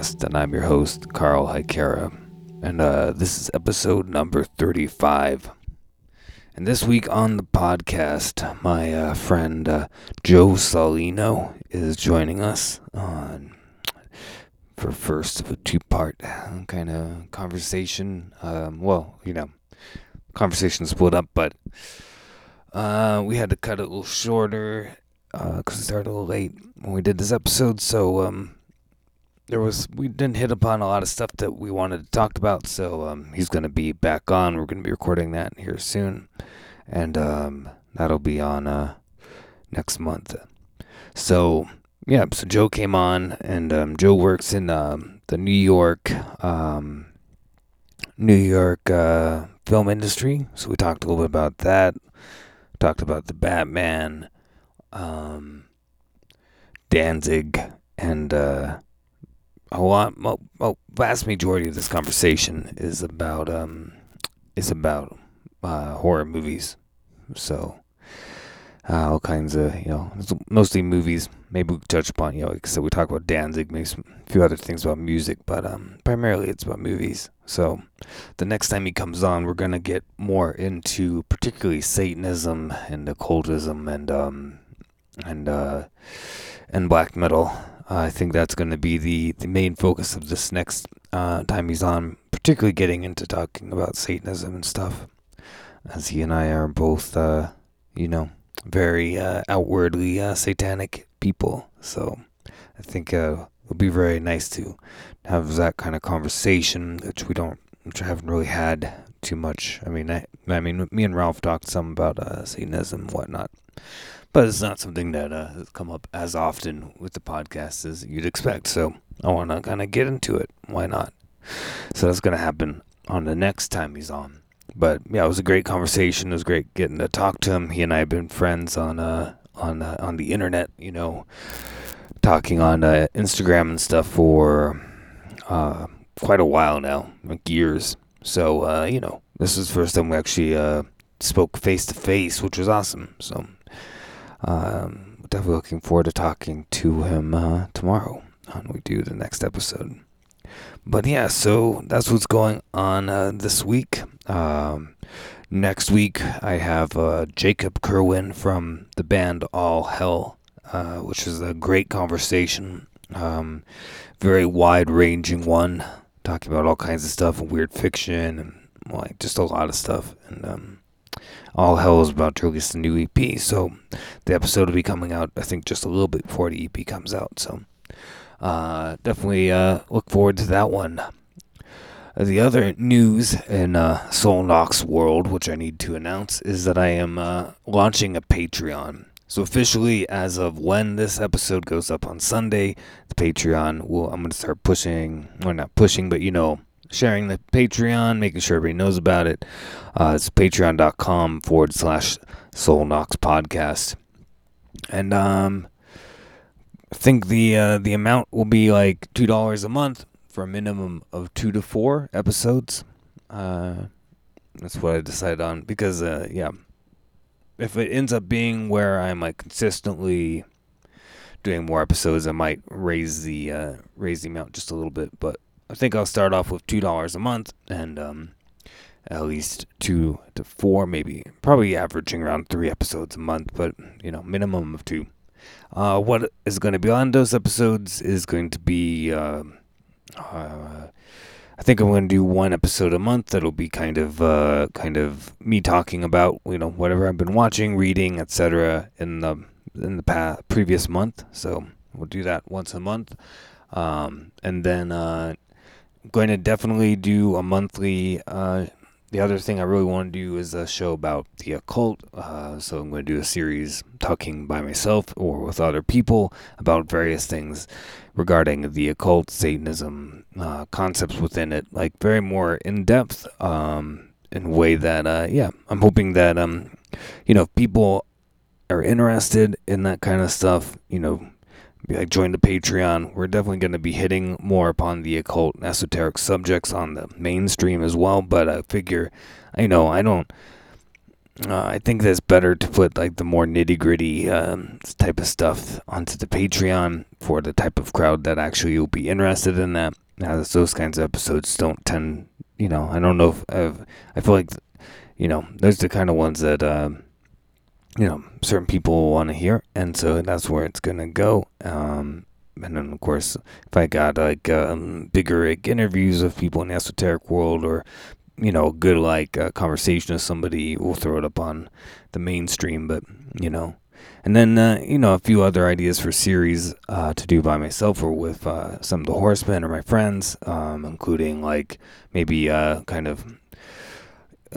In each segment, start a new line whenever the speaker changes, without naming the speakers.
Podcast, and I'm your host, Karl Haikara. And uh, this is episode number 35. And this week on the podcast, my uh, friend uh, Joe Saulino is joining us on for first of a two-part kind of conversation. Um, well, you know, conversation split up, but uh, we had to cut it a little shorter because uh, we started a little late when we did this episode. So um, there was we didn't hit upon a lot of stuff that we wanted to talk about. So um, he's going to be back on. We're going to be recording that here soon, and um, that'll be on uh, next month. So yeah, so Joe came on, and um, Joe works in um, the New York. Um, New York uh, film industry, so we talked a little bit about that. Talked about the Batman, um, Danzig, and uh, a lot. Well, vast majority of this conversation is about um, is about uh, horror movies. So uh, all kinds of you know, mostly movies. Maybe we could touch upon you know, like said, we talk about Danzig, maybe some, a few other things about music, but um, primarily it's about movies. So the next time he comes on, we're gonna get more into particularly Satanism and occultism and um, and uh, and black metal. Uh, I think that's going to be the, the main focus of this next uh, time he's on, particularly getting into talking about Satanism and stuff, as he and I are both, uh, you know, very uh, outwardly uh, satanic people. So I think uh, it'll be very nice to have that kind of conversation, which we don't, which I haven't really had too much. I mean, I, I mean, me and Ralph talked some about Satanism and whatnot but it's not something that uh, has come up as often with the podcast as you'd expect. So I want to kind of get into it. Why not? So that's going to happen on the next time he's on. But yeah, it was a great conversation. It was great getting to talk to him. He and I have been friends on uh on uh, on the internet. You know, talking on uh, Instagram and stuff for uh, quite a while now, like years. So uh, you know, this is the first time we actually uh, spoke face to face, which was awesome. So um, definitely looking forward to talking to him uh, tomorrow when we do the next episode. But yeah, so that's what's going on uh, this week. Um, next week, I have uh, Jacob Kerwin from the band All Hell, uh, which is a great conversation. Um, very wide ranging one, talking about all kinds of stuff and weird fiction and like just a lot of stuff. And um, all Hell is about to release a new EP, so the episode will be coming out, I think, just a little bit before the EP comes out. So uh, definitely uh, look forward to that one. Uh, the other news in uh, Sol Nox world, which I need to announce, is that I am uh, launching a Patreon. So officially, as of when this episode goes up on Sunday, the Patreon will I'm going to start pushing, or not pushing, but you know, sharing the Patreon, making sure everybody knows about it. Uh, it's patreon.com forward slash Sol Nox podcast. And um, I think the uh, the amount will be like two dollars a month for a minimum of two to four episodes. Uh, that's what I decided on because uh, yeah, if it ends up being where I'm like consistently doing more episodes, I might raise the uh, raise the amount just a little bit. But I think I'll start off with two dollars a month and um, at least two to four, maybe probably averaging around three episodes a month, but you know, minimum of two. Uh, what is going to be on those episodes is going to be. Uh, uh, I think I'm going to do one episode a month. That'll be kind of, uh, kind of me talking about you know whatever I've been watching, reading, etc. in the in the past previous month. So we'll do that once a month, um, and then uh, going to definitely do a monthly. Uh, the other thing I really want to do is a show about the occult. Uh, so I'm going to do a series talking by myself or with other people about various things regarding the occult, Satanism, uh, concepts within it, like very more in depth. Um, in a way that, uh, yeah, I'm hoping that, um, you know, people are interested in that kind of stuff, you know, like join the Patreon. We're definitely going to be hitting more upon the occult and esoteric subjects on the mainstream as well. But I figure, I know I don't. uh, I think that's better to put like the more nitty gritty um, type of stuff onto the Patreon for the type of crowd that actually will be interested in that. As those kinds of episodes don't tend, you know, I don't know if I've, I feel like, you know, those are the kind of ones that, uh, you know, certain people want to hear, and so that's where it's gonna go. Um, and then of course, if I got like um, bigger like, interviews of people in the esoteric world or you know, good like uh, conversation with somebody, we'll throw it up on the mainstream. But you know, and then uh, you know a few other ideas for series uh, to do by myself or with uh, some of the horsemen or my friends, um, including like maybe uh, kind of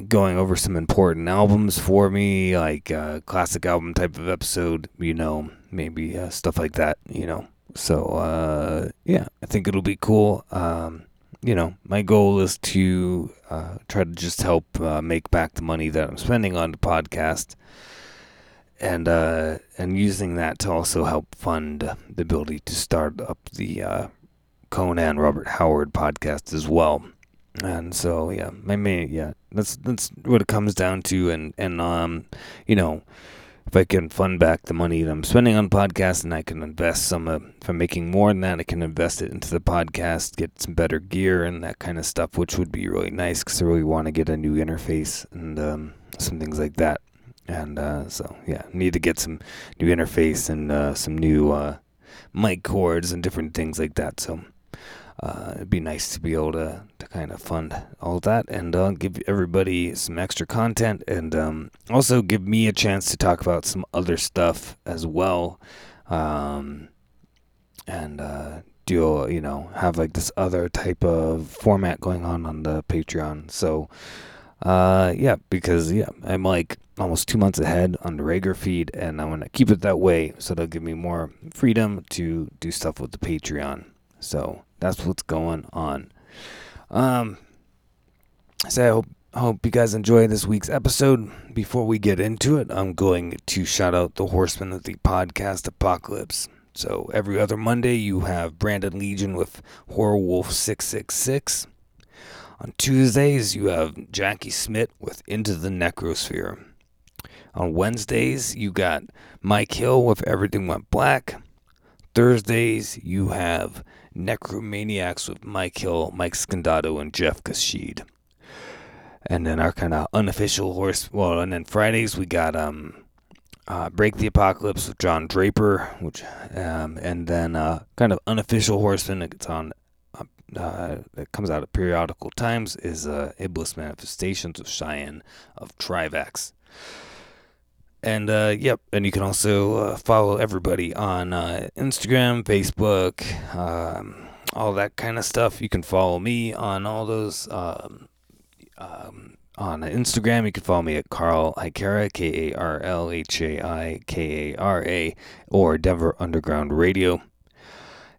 going over some important albums for me, like uh, classic album type of episode. You know, maybe stuff like that. You know, so yeah, I think it'll be cool. Um, you know, my goal is to uh, try to just help uh, make back the money that I'm spending on the podcast, and uh, and using that to also help fund the ability to start up the uh, Conan Robert Howard podcast as well. And so yeah, my main yeah, that's that's what it comes down to, and and um, you know if I can fund back the money that I'm spending on podcasts and I can invest some, uh, if I'm making more than that, I can invest it into the podcast, get some better gear and that kind of stuff, which would be really nice because I really want to get a new interface and um, some things like that. And uh, so, yeah, need to get some new interface and uh, some new uh, mic cords and different things like that. So, uh, it'd be nice to be able to, to kind of fund all that and uh, give everybody some extra content and um, also give me a chance to talk about some other stuff as well. Um, and uh, do, you know, have like this other type of format going on on the Patreon. So, uh, yeah, because, yeah, I'm like almost two months ahead on the Rager feed and I want to keep it that way so it'll give me more freedom to do stuff with the Patreon. So, that's what's going on. Um, so I hope hope you guys enjoy this week's episode. Before we get into it, I'm going to shout out the Horsemen of the Podcast Apocalypse. So every other Monday, you have Brandon Legion with Horror Wolf 666. On Tuesdays, you have Jackie Smith with Into the Necrosphere. On Wednesdays, you got Mike Hill with Everything Went Black. Thursdays, you have Necromaniacs with Mike Hill, Mike Scandato, and Jeff Kashid. And then our kind of unofficial horse. Well, and then Fridays we got um, uh, Break the Apocalypse with John Draper, which um, and then uh, kind of unofficial horseman. It's on. Uh, uh, that comes out at periodical times is uh, Iblis Manifestations of Shayan of Trivax. And uh, yep, and you can also uh, follow everybody on uh, Instagram, Facebook, um, all that kind of stuff. You can follow me on all those. Um, um, on Instagram, you can follow me at Karl Haikara, K A R L H A I K A R A, or Denver Underground Radio.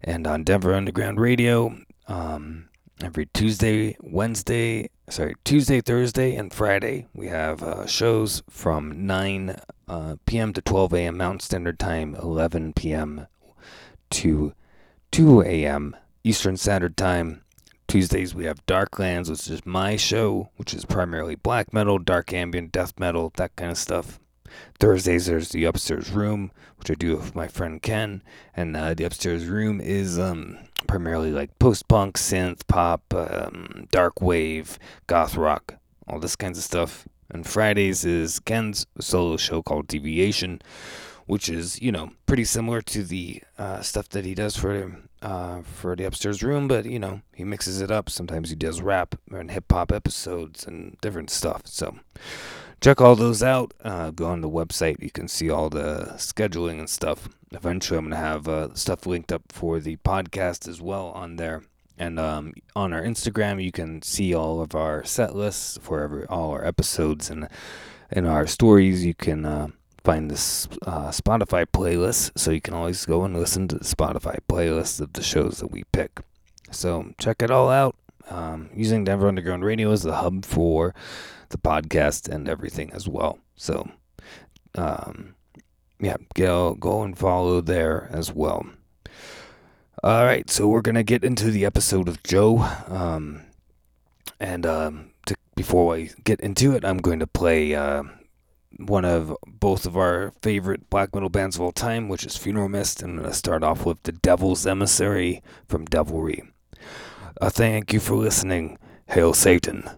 And on Denver Underground Radio, um, every Tuesday, Wednesday, sorry, Tuesday, Thursday, and Friday. We have uh, shows from 9 uh, p.m. to 12 a.m. Mountain Standard Time, 11 p.m. to 2 a.m. Eastern Standard Time. Tuesdays we have Darklands, which is my show, which is primarily black metal, dark ambient, death metal, that kind of stuff. Thursdays there's the upstairs room, which I do with my friend Ken, and uh, the upstairs room is um, primarily like post punk, synth pop, um, dark wave, goth rock, all this kinds of stuff. And Fridays is Ken's solo show called Deviation, which is you know pretty similar to the uh, stuff that he does for uh, for the upstairs room, but you know he mixes it up. Sometimes he does rap and hip hop episodes and different stuff. So check all those out. Uh, go on the website. You can see all the scheduling and stuff. Eventually, I'm going to have uh, stuff linked up for the podcast as well on there. And um, on our Instagram, you can see all of our set lists for every, all our episodes. And in our stories, you can uh, find this uh, Spotify playlist. So you can always go and listen to the Spotify playlist of the shows that we pick. So check it all out. Um, using Denver Underground Radio as the hub for the podcast and everything as well. So, um, yeah, go go and follow there as well. All right, so we're gonna get into the episode of Joe, um, and um, to, before I get into it, I'm going to play uh, one of both of our favorite black metal bands of all time, which is Funeral Mist. And I'm to start off with The Devil's Emissary from Devilry. Uh, thank you for listening. Hail Satan.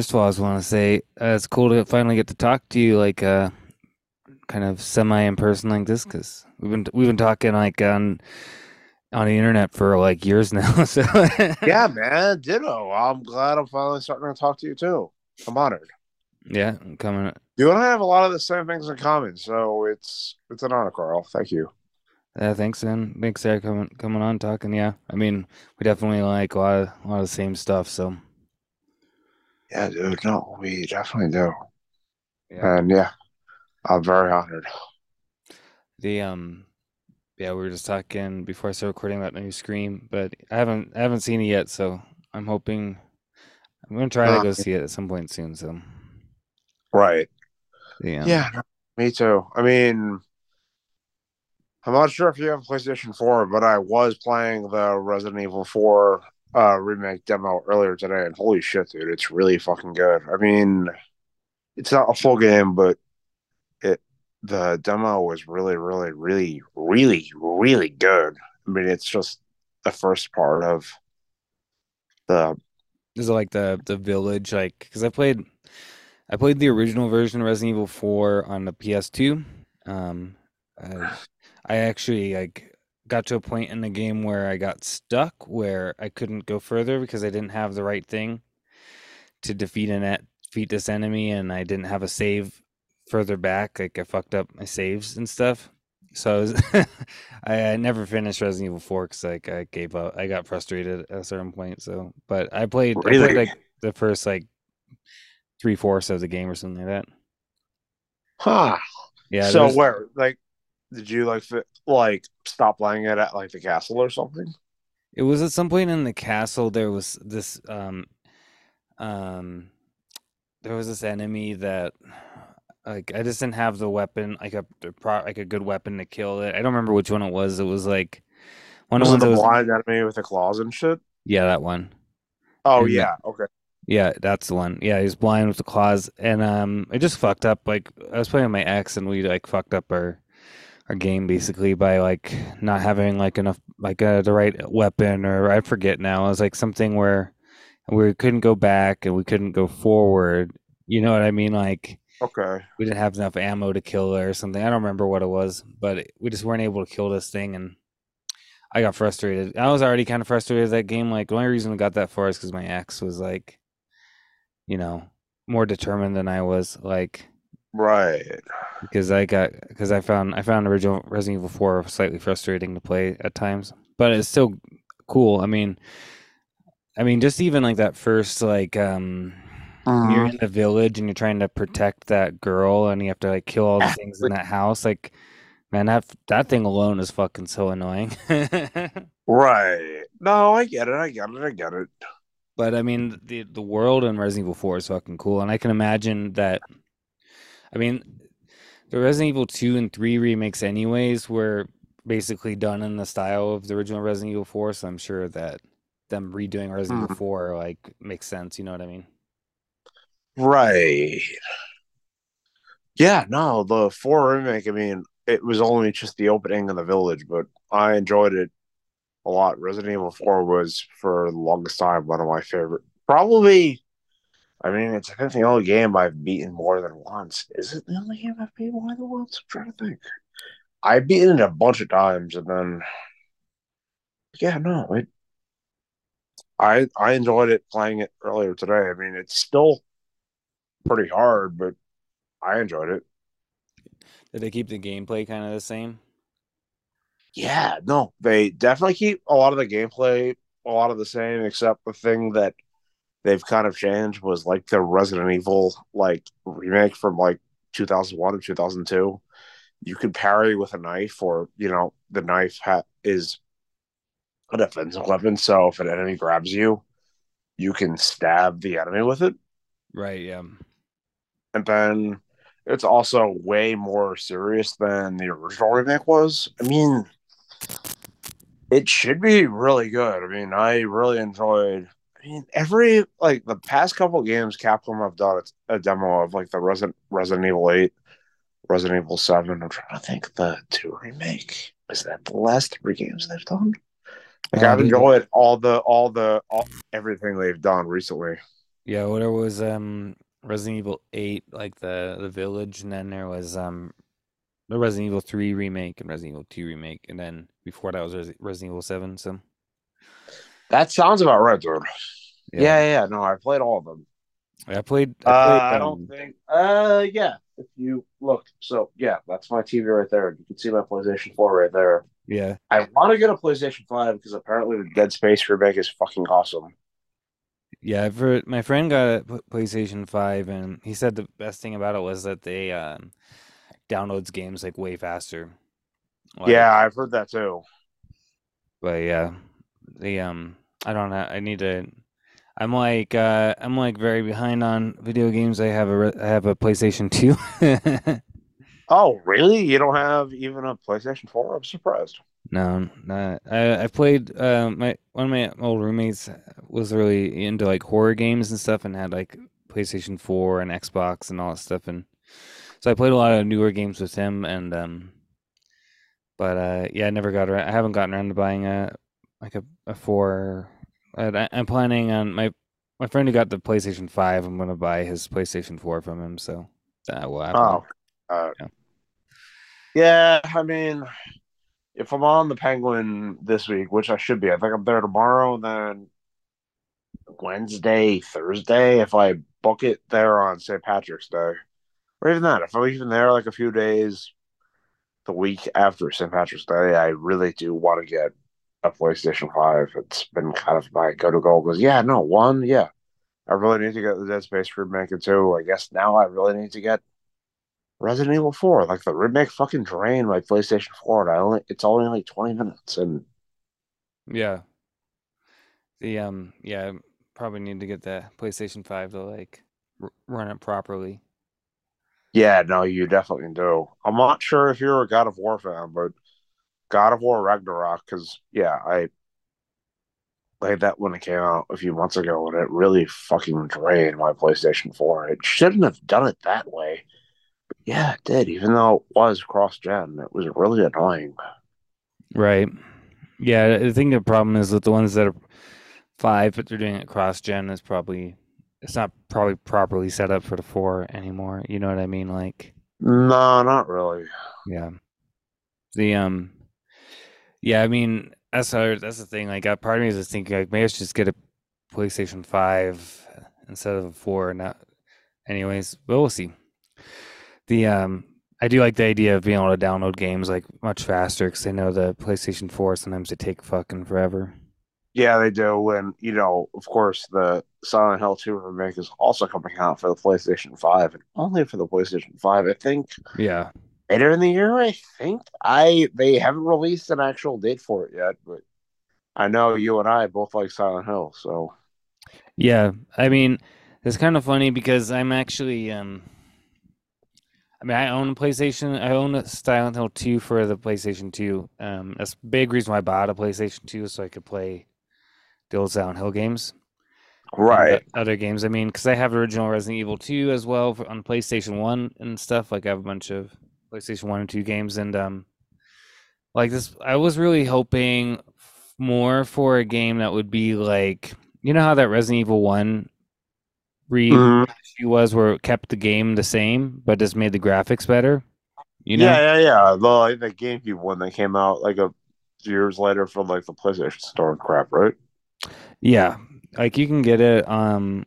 First of all, I just want to say uh, it's cool to finally get to talk to you, like uh, kind of semi in person like this, because we've been we've been talking like on on the internet for like years now. So
yeah, man, ditto. I'm glad I'm finally starting to talk to you too. I'm honored.
Yeah, I'm coming.
You and I have a lot of the same things in common, so it's it's an honor, Carl. Thank you.
Yeah, thanks, man. Thanks, Sarah, coming coming on talking. Yeah, I mean, we definitely like a lot of a lot of the same stuff. So
yeah, dude. No, we definitely do. Yeah. And yeah, I'm very honored.
The um, yeah, we were just talking before I started recording about new Scream, but I haven't I haven't seen it yet, so I'm hoping I'm gonna try to
Uh,
go see it at some point soon. So
Right.
yeah,
Yeah, me too. I mean, I'm not sure if you have PlayStation 4, but I was playing the Resident Evil 4 uh, remake demo earlier today, and holy shit, dude, it's really fucking good. I mean, it's not a full game, but it the demo was really, really, really, really, really good. I mean, it's just the first part of the
is it like the the village like because I played I played the original version of Resident Evil 4 on the PS2. Um, I, I actually like got to a point in the game where I got stuck where I couldn't go further because I didn't have the right thing to defeat an defeat this enemy and I didn't have a save further back. Like I fucked up my saves and stuff. So I, was I, I never finished Resident Evil 4 because like I gave up. I got frustrated at a certain point. So, but I played I played like the first like three fourths of the game or something like that.
huh.
Yeah.
so where like did you like like stop playing it at like the castle or something?
It was at some point in the castle there was this um um there was this enemy that like I just didn't have the weapon like a like a good weapon to kill it. I don't remember which one it was. It was like one of
Was
the
it
ones
the
that was
blind enemy with the claws and shit?
yeah, that one.
Oh
And
yeah, okay.
Yeah, that's the one. Yeah, he was blind with the claws, and um, I just fucked up. Like I was playing with my ex, and we like fucked up our our game basically by like not having like enough like uh, the right weapon, or I forget now. It was like something where we couldn't go back and we couldn't go forward. You know what I mean? Like
Okay.
we didn't have enough ammo to kill it or something. I don't remember what it was, but we just weren't able to kill this thing, and I got frustrated. I was already kind of frustrated with that game. Like the only reason we got that far is because my ex was like, you know, more determined than I was. Like
Right.
because I got because I found I found original Resident Evil Four slightly frustrating to play at times, but it's still cool. I mean, I mean, just even like that first like um when you're in the village and you're trying to protect that girl and you have to like kill all the things in that house like man that that thing alone is fucking so annoying
Right. No, I get it. I get it. I get it.
but i mean the the world in resident evil 4 is fucking cool and i can imagine that i mean the resident evil 2 and 3 remakes anyways were basically done in the style of the original resident evil 4 so i'm sure that them redoing resident evil
Mhm.
4 like makes sense you know what i mean
Right. Yeah, no, the four remake, I mean, it was only just the opening of the village, but I enjoyed it a lot. Resident Evil 4 was for the longest time one of my favorite. Probably I mean, it's I think the only game I've beaten more than once. Is it the only game I've beaten more than once? I'm trying to think. I've beaten it a bunch of times and then yeah, no, it I I enjoyed it playing it earlier today. I mean, it's still pretty hard, but I enjoyed it.
did they keep the gameplay kind of the same
Yeah, no, they definitely keep a lot of the gameplay a lot of the same, except the thing that they've kind of changed was like the Resident Evil like remake from like 2001 or 2002. You could parry with a knife, or you know, the knife ha- is a defensive weapon. So if an enemy grabs you, you can stab the enemy with it.
right yeah
and then it's also way more serious than the original remake was. I mean, it should be really good. I mean, I really enjoyed. I mean, every like the past couple games Capcom have done a demo of like the Resident Resident Evil Eight, Resident Evil Seven. I'm trying to think the two remake. Is that the last three games they've done? Like
Uh,
I've
they-
enjoyed all the all the all, everything they've done recently.
Yeah, well, there was um Resident Evil 8, like the the village, and then there was um the Resident Evil 3 remake and Resident Evil 2 remake, and then before that was Resi- Resident Evil 7. So
That sounds about right, dude.
yeah,
Yeah, yeah, yeah. No, I played all of them.
I played. I
Uh,
played
I
um,
don't think. Uh, yeah. If you look, so yeah, that's my TV right there. You can see my PlayStation Four right there.
yeah,
I want to get a PlayStation Five because apparently the Dead Space remake is fucking awesome.
yeah. I've heard, my friend got a PlayStation 5, and he said the best thing about it was that they um downloads games like way faster. Like,
yeah, I've heard that too.
but yeah, the um, I don't know. I need to. I'm like uh, I'm like very behind on video games. I have a re- I have a PlayStation Two.
Oh, really? You don't have even a PlayStation 4? I'm surprised.
No, not. I I played. Uh, my one of my old roommates was really into like horror games and stuff, and had like PlayStation Four and Xbox and all that stuff, and so I played a lot of newer games with him. And um, but uh, yeah, I never got around. I haven't gotten around to buying a like a a four. I, I'm planning on my my friend who got the PlayStation Five. I'm gonna buy his PlayStation Four from him, so that will happen.
Oh. Uh,
Yeah.
yeah, I mean, if I'm on the Penguin this week, which I should be, I think I'm there tomorrow, then Wednesday, Thursday, if I book it there on St. Patrick's Day, or even that, if I'm even there like a few days the week after St. Patrick's Day, I really do want to get a PlayStation 5. It's been kind of my go to goal because, yeah, no, one, yeah, I really need to get the Dead Space remake, and two, I guess now I really need to get Resident Evil 4. Like the remake fucking drained my PlayStation 4, and I only it's only like 20 minutes, and
Yeah. The um yeah, probably need to get the PlayStation 5 to like r- run it properly.
Yeah, no, you definitely do. I'm not sure if you're a God of War fan, but God of War Ragnarok, because yeah, I played that when it came out a few months ago, and it really fucking drained my PlayStation 4. It shouldn't have done it that way. But yeah, it did, even though it was cross gen. It was really annoying.
Right. Yeah, I think the problem is with the ones that are 5 but they're doing it cross gen is probably it's not probably properly set up for the 4 anymore. You know what I mean? Like
No, not really.
yeah. The um yeah, I mean that's how, that's the thing. Like, uh, part of me is just thinking like maybe I should just get a PlayStation 5 instead of a 4 not anyways, but we'll see. The um I do like the idea of being able to download games like much faster because I know the PlayStation 4 sometimes they take fucking forever.
Yeah, they do. And, you know, of course, the Silent Hill 2 remake is also coming out for the PlayStation 5 and only for the PlayStation 5. I think
Yeah.
Later in the year, I think. I They haven't released an actual date for it yet, but I know you and I both like Silent Hill. So,
Yeah, I mean, it's kind of funny because I'm actually um I mean, I own a PlayStation. I own a Silent Hill 2 for the PlayStation 2. Um that's a big reason why I bought a PlayStation 2 so I could play the old Silent Hill games.
right.
Other games. I mean, because I have original Resident Evil 2 as well for, on PlayStation 1 and stuff. Like I have a bunch of PlayStation 1 and 2 games and um like this I was really hoping more for a game that would be like you know how that Resident Evil 1 re
Mhm.
issue was where it kept the game the same but just made the graphics better. You know?
Yeah, yeah, yeah. The, like, the GameCube one that came out like a few years later for like the PlayStation Store and crap, right?
Yeah, like you can get it. Um,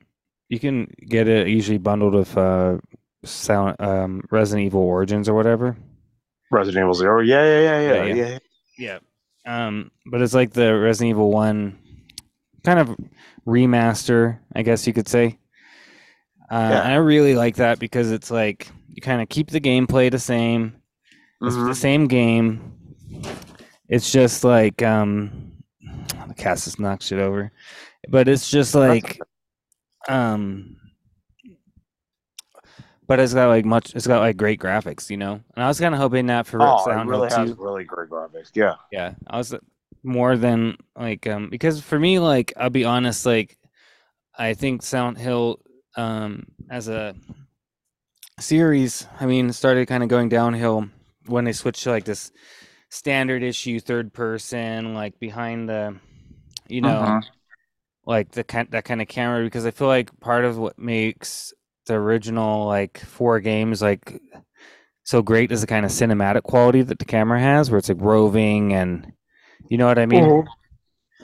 you can get it usually bundled with uh, Silent um, Resident Evil Origins or whatever.
Resident Evil Zero. Yeah, yeah, yeah,
Yeah,
yeah,
yeah.
yeah.
Um, but it's like the Resident Evil One kind of remaster, I guess you could say. Uh,
Yeah.
I really like that because it's like you kind of keep the gameplay the same. It's the
Mhm.
same game. It's just like um the cast just knocked shit over. But it's just like um but it's got like much it's got like great graphics, you know? And I was kinda hoping that for
Oh, it really
Hill
has
2.
really great graphics. Yeah.
Yeah. I was uh, more than like um because for me like I'll be honest, like I think Silent Hill um as a series, I mean, started kind of going downhill when they switched to like this standard issue third person, like behind the, you know,
Mhm.
like the kind that kind of camera. Because I feel like part of what makes the original like four games like so great is the kind of cinematic quality that the camera has, where it's like roving and, you know what I mean?
Mhm.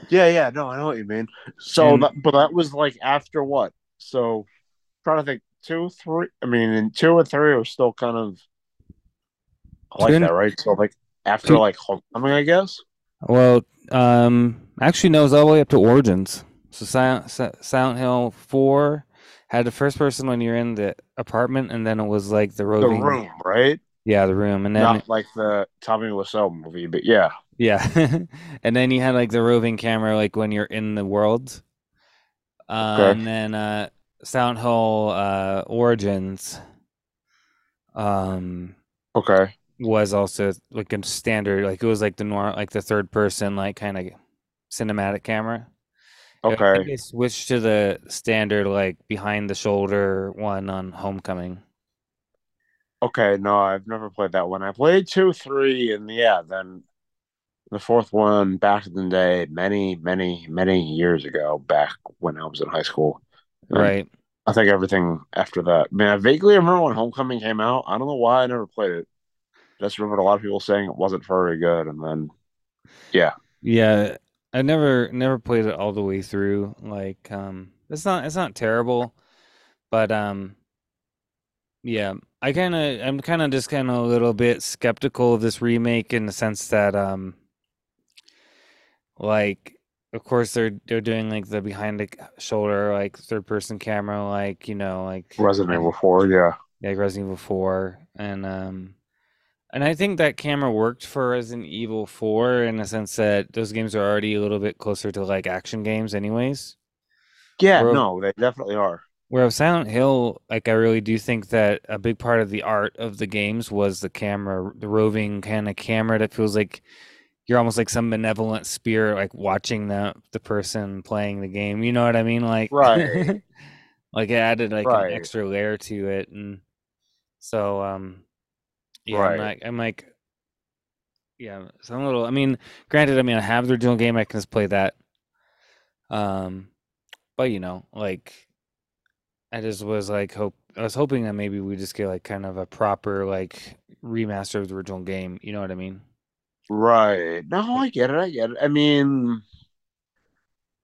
Yeah, yeah. No, I know what you mean. So,
And-
that, but that was like after what? So, trying to think. Two, three. I mean, in two and three are still kind of I like
Two
that, right? So, like after
Two-
like Homecoming, I guess.
Well, um, actually, no, it was all the way up to Origins. So Silent, Silent Hill Four had the first person when you're in the apartment, and then it was like the
The
roving.
room, right?
Yeah, the room, and then
Not like the Tommy Wiseau movie, but yeah.
yeah, and then you had like the roving camera, like when you're in the world. Uh,
Okay.
And then uh, Hill uh, Origins um,
Okay.
was also like a standard, like it was like the nor like the third person, like kind of cinematic camera. I
Okay.
they switched to the standard, like behind the shoulder one on Homecoming.
Okay. No, I've never played that one. I played two, three, and yeah, then the fourth one back in the day, many, many, many years ago, back when I was in high school. And
Right.
I think everything after that. I mean, I vaguely remember when Homecoming came out. I don't know why I never played it. Just remembered a lot of people saying it wasn't very good, and then yeah,
Yeah, I never never played it all the way through. Like, um, it's not it's not terrible, but um, yeah, I kind of I'm kind of just kind of a little bit skeptical of this remake in the sense that um, like, of course they're they're doing like the behind the shoulder like third person camera, like you know, like
Resident Evil Four. Yeah,
like Resident Evil 4 and um and I think that camera worked for Resident Evil 4 in the sense that those games are already a little bit closer to like action games anyways.
yeah.
Where
No, they definitely are.
where Silent Hill, like I really do think that a big part of the art of the games was the camera, the roving kind of camera that feels like you're almost like some benevolent spirit like watching the the person playing the game. You know what I mean? Like
Right.
like it added like
Right.
an extra layer to it and so um yeah i'm like i'm like yeah so i'm a little i mean granted i mean i have the original game i can just play that um but you know like i just was like hope i was hoping that maybe we just get like kind of a proper like remaster of the original game you know what i mean
Right. No, I get it. I get it. I mean,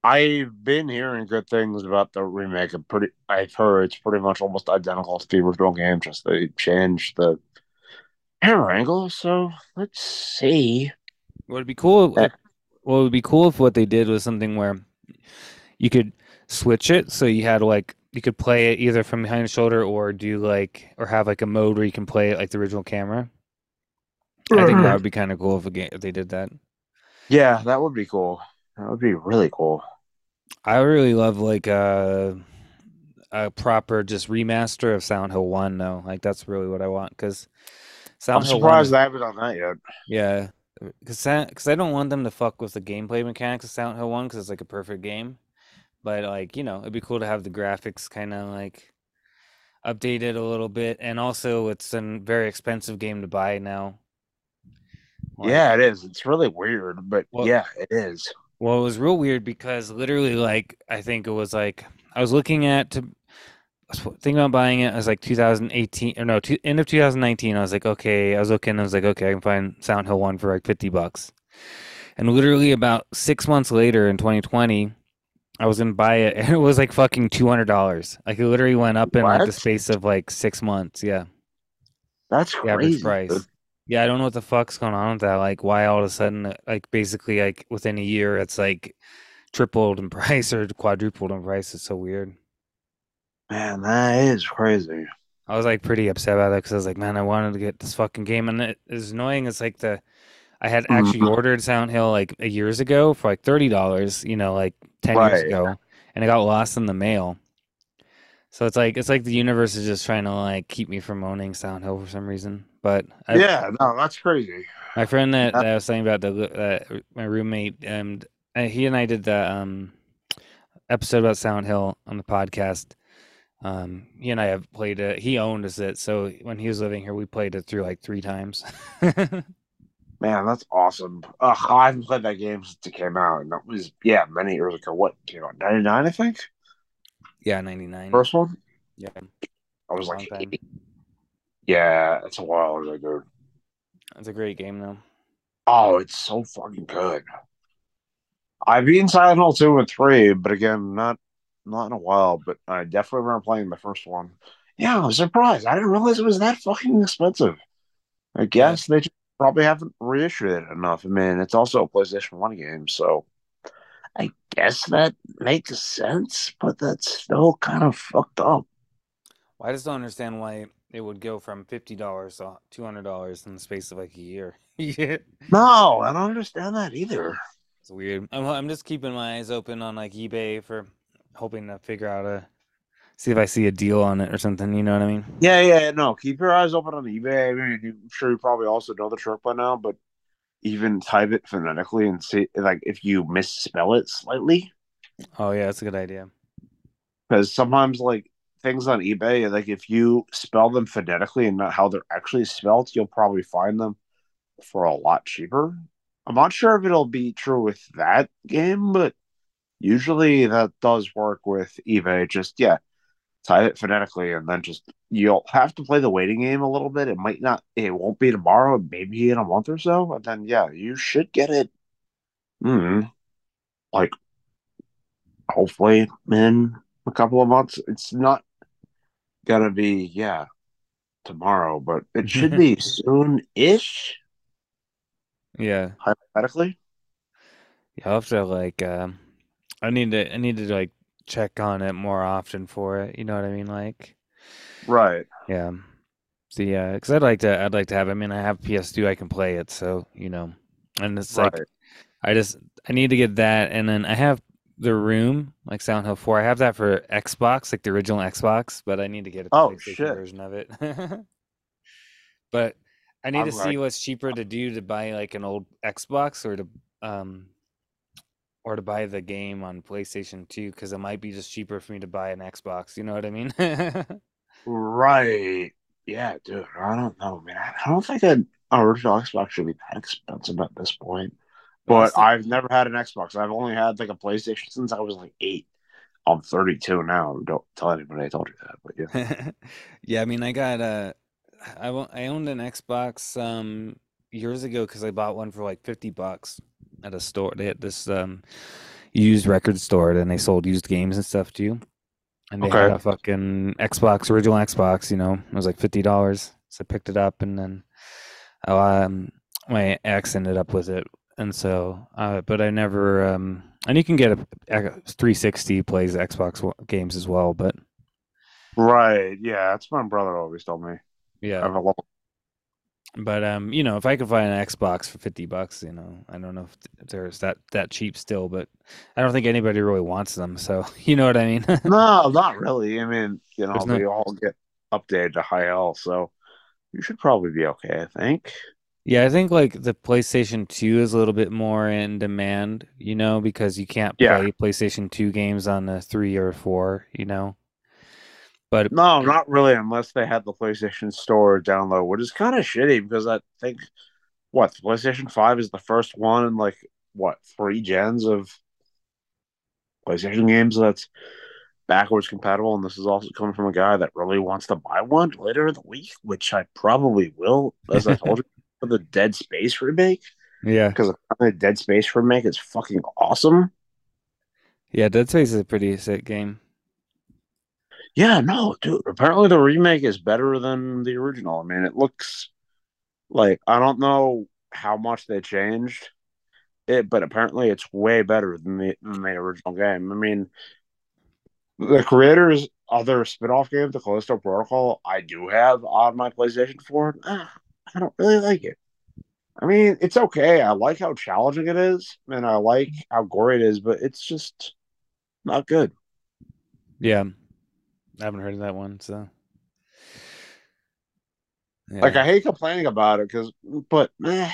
I've been hearing good things about the remake. I'm pretty. I've heard it's pretty much almost identical to the original game. Just they changed the camera angle. So let's see.
What would be cool? If, what would be cool if what they did was something where you could switch it, so you had like you could play it either from behind the shoulder or do like or have like a mode where you can play it like the original camera. I think that mm-hmm. would be kind of cool if a game if they did that.
Yeah, that would be cool. That would be really cool.
I really love like a a proper just remaster of Silent Hill One though. Like that's really what I want because
I'm
Hill
surprised
is-
they haven't done that yet.
Yeah, because because I don't want them to fuck with the gameplay mechanics of Silent Hill One because it's like a perfect game, but like you know it'd be cool to have the graphics kind of like updated a little bit, and also it's a very expensive game to buy now. Like,
yeah, it is. It's really weird, but
Well-
yeah, it is.
Well, it was real weird because literally, like, I think it was like I was looking at to was thinking about buying it. I was like 2018 or no, two, end of 2019. I was like, okay. I was looking. I was like, okay, I can find Silent Hill One for like 50 bucks. And literally about six months later in 2020, I was gonna buy it, and it was like fucking 200 dollars. Like it literally went up in like the space of like six months. Yeah,
That's
the average
crazy.
price. Yeah, I don't know what the fuck's going on with that. Like, why all of a sudden, like, basically, like within a year, it's like tripled in price or quadrupled in price. It's so weird.
Man, that is crazy.
I was like pretty upset about that because I was like, man, I wanted to get this fucking game, and it is annoying. It's like the I had actually
Mhm.
ordered Silent Hill like a years ago for like thirty dollars, you know, like ten years ago, and it got lost in the mail. So it's like it's like the universe is just trying to like keep me from owning Silent Hill for some reason. But I,
yeah, no, that's crazy.
My friend that, that I was saying about the uh, my roommate and uh, he and I did the um episode about Silent Hill on the podcast. Um, he and I have played it. He owned us it, so when he was living here, we played it through like three times.
Man, that's awesome. Ugh, I haven't played that game since it came out, and that was yeah, many years ago. What came out? Ninety nine, I think.
yeah, ninety nine.
First one.
Yeah,
I was like, yeah, it's a while ago, dude.
It's a great game though.
Oh, it's so fucking good. I've been Silent Hill two and three, but again, not not in a while. But I definitely remember playing the first one. Yeah, I was surprised. I didn't realize it was that fucking expensive. I guess they just probably haven't reissued it enough. I mean, it's also a PlayStation One game, so I guess that makes sense. But that's still kind of fucked up.
Well, I just don't understand why it would go from fifty dollars to two hundred dollars in the space of like a year. yeah,
No, I don't understand that either.
it's weird. I'm I'm just keeping my eyes open on like eBay for hoping to figure out a see if I see a deal on it or something. You know what I mean?
Yeah, yeah, no. Keep your eyes open on eBay. I mean, I'm sure you probably also know the trick by now, but even type it phonetically and see, like, if you misspell it slightly,
Oh yeah, that's a good idea.
because sometimes, like, things on eBay, like, if you spell them phonetically and not how they're actually spelled, you'll probably find them for a lot cheaper. I'm not sure if it'll be true with that game, but usually that does work with eBay. Just, yeah, type it phonetically and then just you'll have to play the waiting game a little bit. It might not it won't be tomorrow, maybe in a month or so, and then yeah, you should get it mm, like hopefully in a couple of months. It's not gonna be, yeah, tomorrow, but it should be soon ish,
Yeah,
hypothetically.
yeah. I'll have to like um, I need to I need to like check on it more often for it. You know what I mean? Like
Right.
yeah. So yeah, because I'd like to I'd like to have. I mean, I have PS2, I can play it, so you know, and it's like I just I need to get that, and then I have the Room, like Silent Hill 4. I have that for Xbox, like the original Xbox, but I need to get a
Oh,
PlayStation
shit.
version of it. but I need
I'm
to
glad-
see what's cheaper to do to buy like an old Xbox or to um or to buy the game on PlayStation 2 because it might be just cheaper for me to buy an Xbox. You know what I mean?
Right. Yeah, dude. I don't know, man. I don't think an original Xbox should be that expensive at this point. But I've never had an Xbox. I've only had like a PlayStation since I was like eight. I'm 32 now. Don't tell anybody I told you that. But yeah.
yeah, I mean, I got uh, I I owned an Xbox um years ago because I bought one for like fifty bucks at a store. They had this um used record store, and they sold used games and stuff too. And they had a fucking Xbox, original Xbox. You know, it was like fifty dollars. So I picked it up, and then um my ex ended up with it, and so uh, but I never um and you can get a, a 360 plays Xbox games as well, but
Right. Yeah. That's what my brother always told me. I
yeah.
have a level.
But um, you know, if I could find an Xbox for fifty bucks, you know, I don't know if there's that that cheap still, but I don't think anybody really wants them. So you know what I mean?
No, not really. I mean, you know,
There's no-
all get updated to high L, so you should probably be okay, I think.
yeah, I think like the PlayStation Two is a little bit more in demand, you know, because you can't
Yeah.
play PlayStation Two games on the three or four, you know. But
No, not really, unless they had the PlayStation Store download, which is kind of shitty because I think what the PlayStation Five is the first one in like what three gens of PlayStation games that's backwards compatible, and this is also coming from a guy that really wants to buy one later in the week, which I probably will, as I told you, for the Dead Space remake
yeah,
because the Dead Space remake is fucking awesome.
yeah, Dead Space is a pretty sick game.
Yeah, no, dude. Apparently, the remake is better than the original. I mean, it looks like I don't know how much they changed it, but apparently, it's way better than the than the original game. I mean, the creators' other spin-off game, the Callisto Protocol, I do have on my PlayStation 4. Ah, I don't really like it. I mean, it's okay. I like how challenging it is, and I like how gory it is, but it's just not good.
Yeah, I haven't heard of that one, so yeah.
Like I hate complaining about it because, but eh,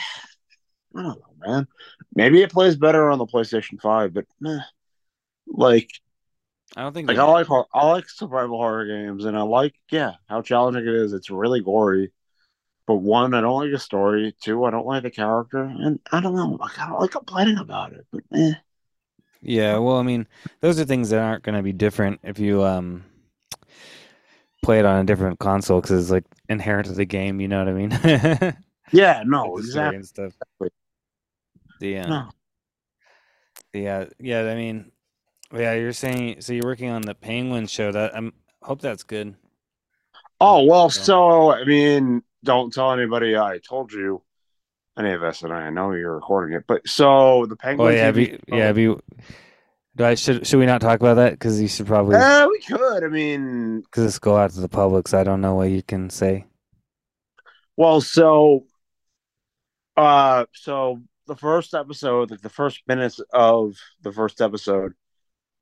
I don't know, man. Maybe it plays better on the PlayStation Five, but eh, like,
I don't think
like I like hor- I like survival horror games, and I like yeah how challenging it is. It's really gory, but one, I don't like the story. Two, I don't like the character, and I don't know. Like, I don't like complaining about it, but eh.
Yeah, well, I mean, those are things that aren't going to be different if you um play it on a different console because it's like inherent to the game. You know what I mean?
Yeah, no, exactly.
The uh,
No.
yeah, yeah. I mean, yeah. You're saying so you're working on the Penguin show. That I'm hope that's good.
Oh well,
Yeah.
so I mean, don't tell anybody I told you any of this, and I know you're recording it. But so the
Oh
Penguin,
yeah,
TV
be, yeah. Be Do I should should we not talk about that? Because you should probably
Uh, we could. I mean,
because this go out to the public, so I don't know what you can say.
well, so, uh, so the first episode, like the first minutes of the first episode,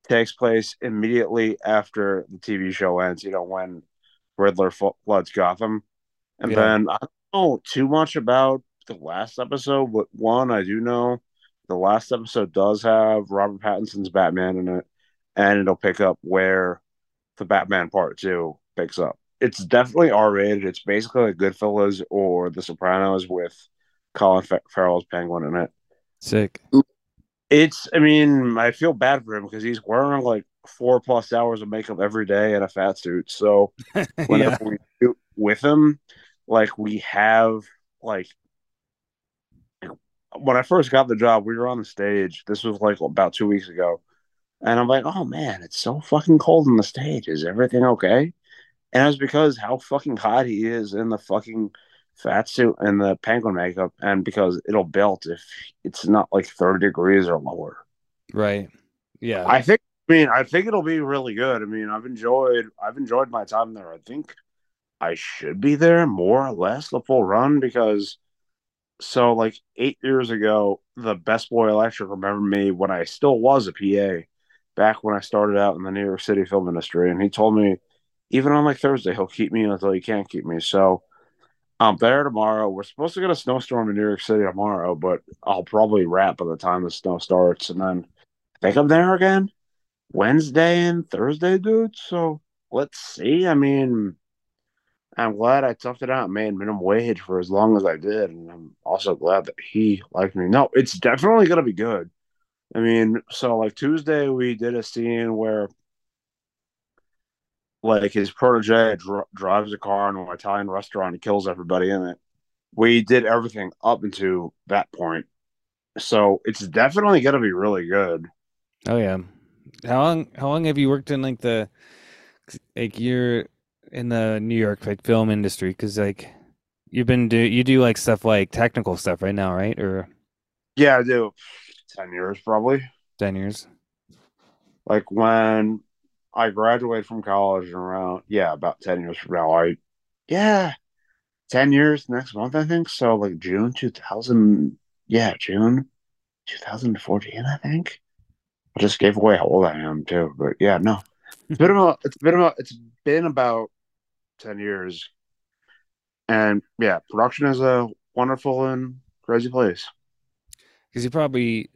takes place immediately after the TV show ends. You know, when Riddler floods Gotham, and
Yeah.
then I don't know too much about the last episode, but one I do know the last episode does have Robert Pattinson's Batman in it, and it'll pick up where the Batman Part Two picks up. It's definitely R rated. It's basically like Goodfellas or The Sopranos with Colin Fa- Farrell's Penguin in it.
Sick.
It's, I mean, I feel bad for him because he's wearing like four plus hours of makeup every day in a fat suit. So whenever
yeah.
we do with him, like we have like when I first got the job, we were on the stage. This was like about two weeks ago. And I'm like, oh man, it's so fucking cold on the stage. Is everything okay? And it's because how fucking hot he is in the fucking fat suit and the penguin makeup, and because it'll belt if it's not like 30 degrees or lower.
Right. Yeah.
I think I mean I think it'll be really good. I mean, I've enjoyed I've enjoyed my time there. I think I should be there more or less the full run because so like eight years ago, the best boy electric remembered me when I still was a PA back when I started out in the New York City film industry, and he told me even on like Thursday he'll keep me until he can't keep me. So I'm there tomorrow. We're supposed to get a snowstorm in New York City tomorrow, but I'll probably wrap by the time the snow starts, and then I think I'm there again Wednesday and Thursday, dude. So let's see. I mean, I'm glad I toughed it out made minimum wage for as long as I did. And I'm also glad that he liked me. No, it's definitely to be good. I mean, so like Tuesday, we did a scene where like his protege dr- drives a car in an Italian restaurant and kills everybody in it. We did everything up until that point. So it's definitely to be really good.
Oh yeah. How long? How long have you worked in like the like you're in the New York like film industry? Because like you've been do you do like stuff like technical stuff right now, right? Or
Yeah, I do. 10 years probably.
ten years?
like when I graduated from college around yeah, about ten years from now, I yeah, ten years next month I think. So like June two thousand yeah, June two thousand fourteen, I think. I just gave away how old I am too, but yeah, no. It's been about it's been about it's been about ten years. And yeah, production is a wonderful and crazy place.
Because you probably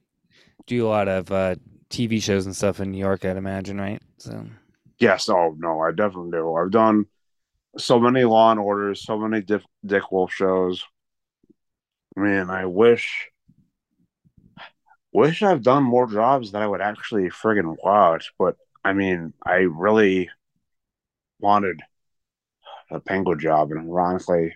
do a lot of uh, TV shows and stuff in New York, I'd imagine, right? So
Yes, oh no, I definitely do. I've done so many Law and Orders, so many Dick, Dick Wolf shows. Man, I wish, wish I've done more jobs that I would actually friggin' watch. But I mean, I really wanted a Penguin job, and ironically,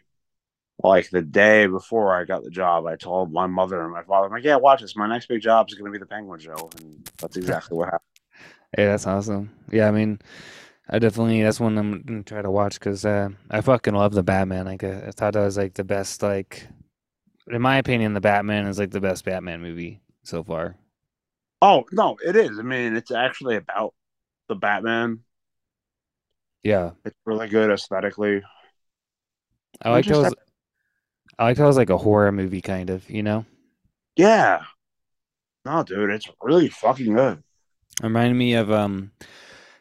like the day before I got the job, I told my mother and my father, I'm like, "Yeah, watch this. My next big job is going to be the Penguin show," and that's exactly what happened.
hey, that's awesome. Yeah, I mean, I definitely that's one I'm gonna try to watch because uh, I fucking love the Batman. Like uh, I thought that was like the best. Like in my opinion, the Batman is like the best Batman movie so far.
Oh no, it is. I mean, it's actually about the Batman.
Yeah,
It's really good aesthetically.
I like
just
those. I like how it was like a horror movie, kind of. You know,
Yeah. No, dude, it's really fucking good.
reminded me of um.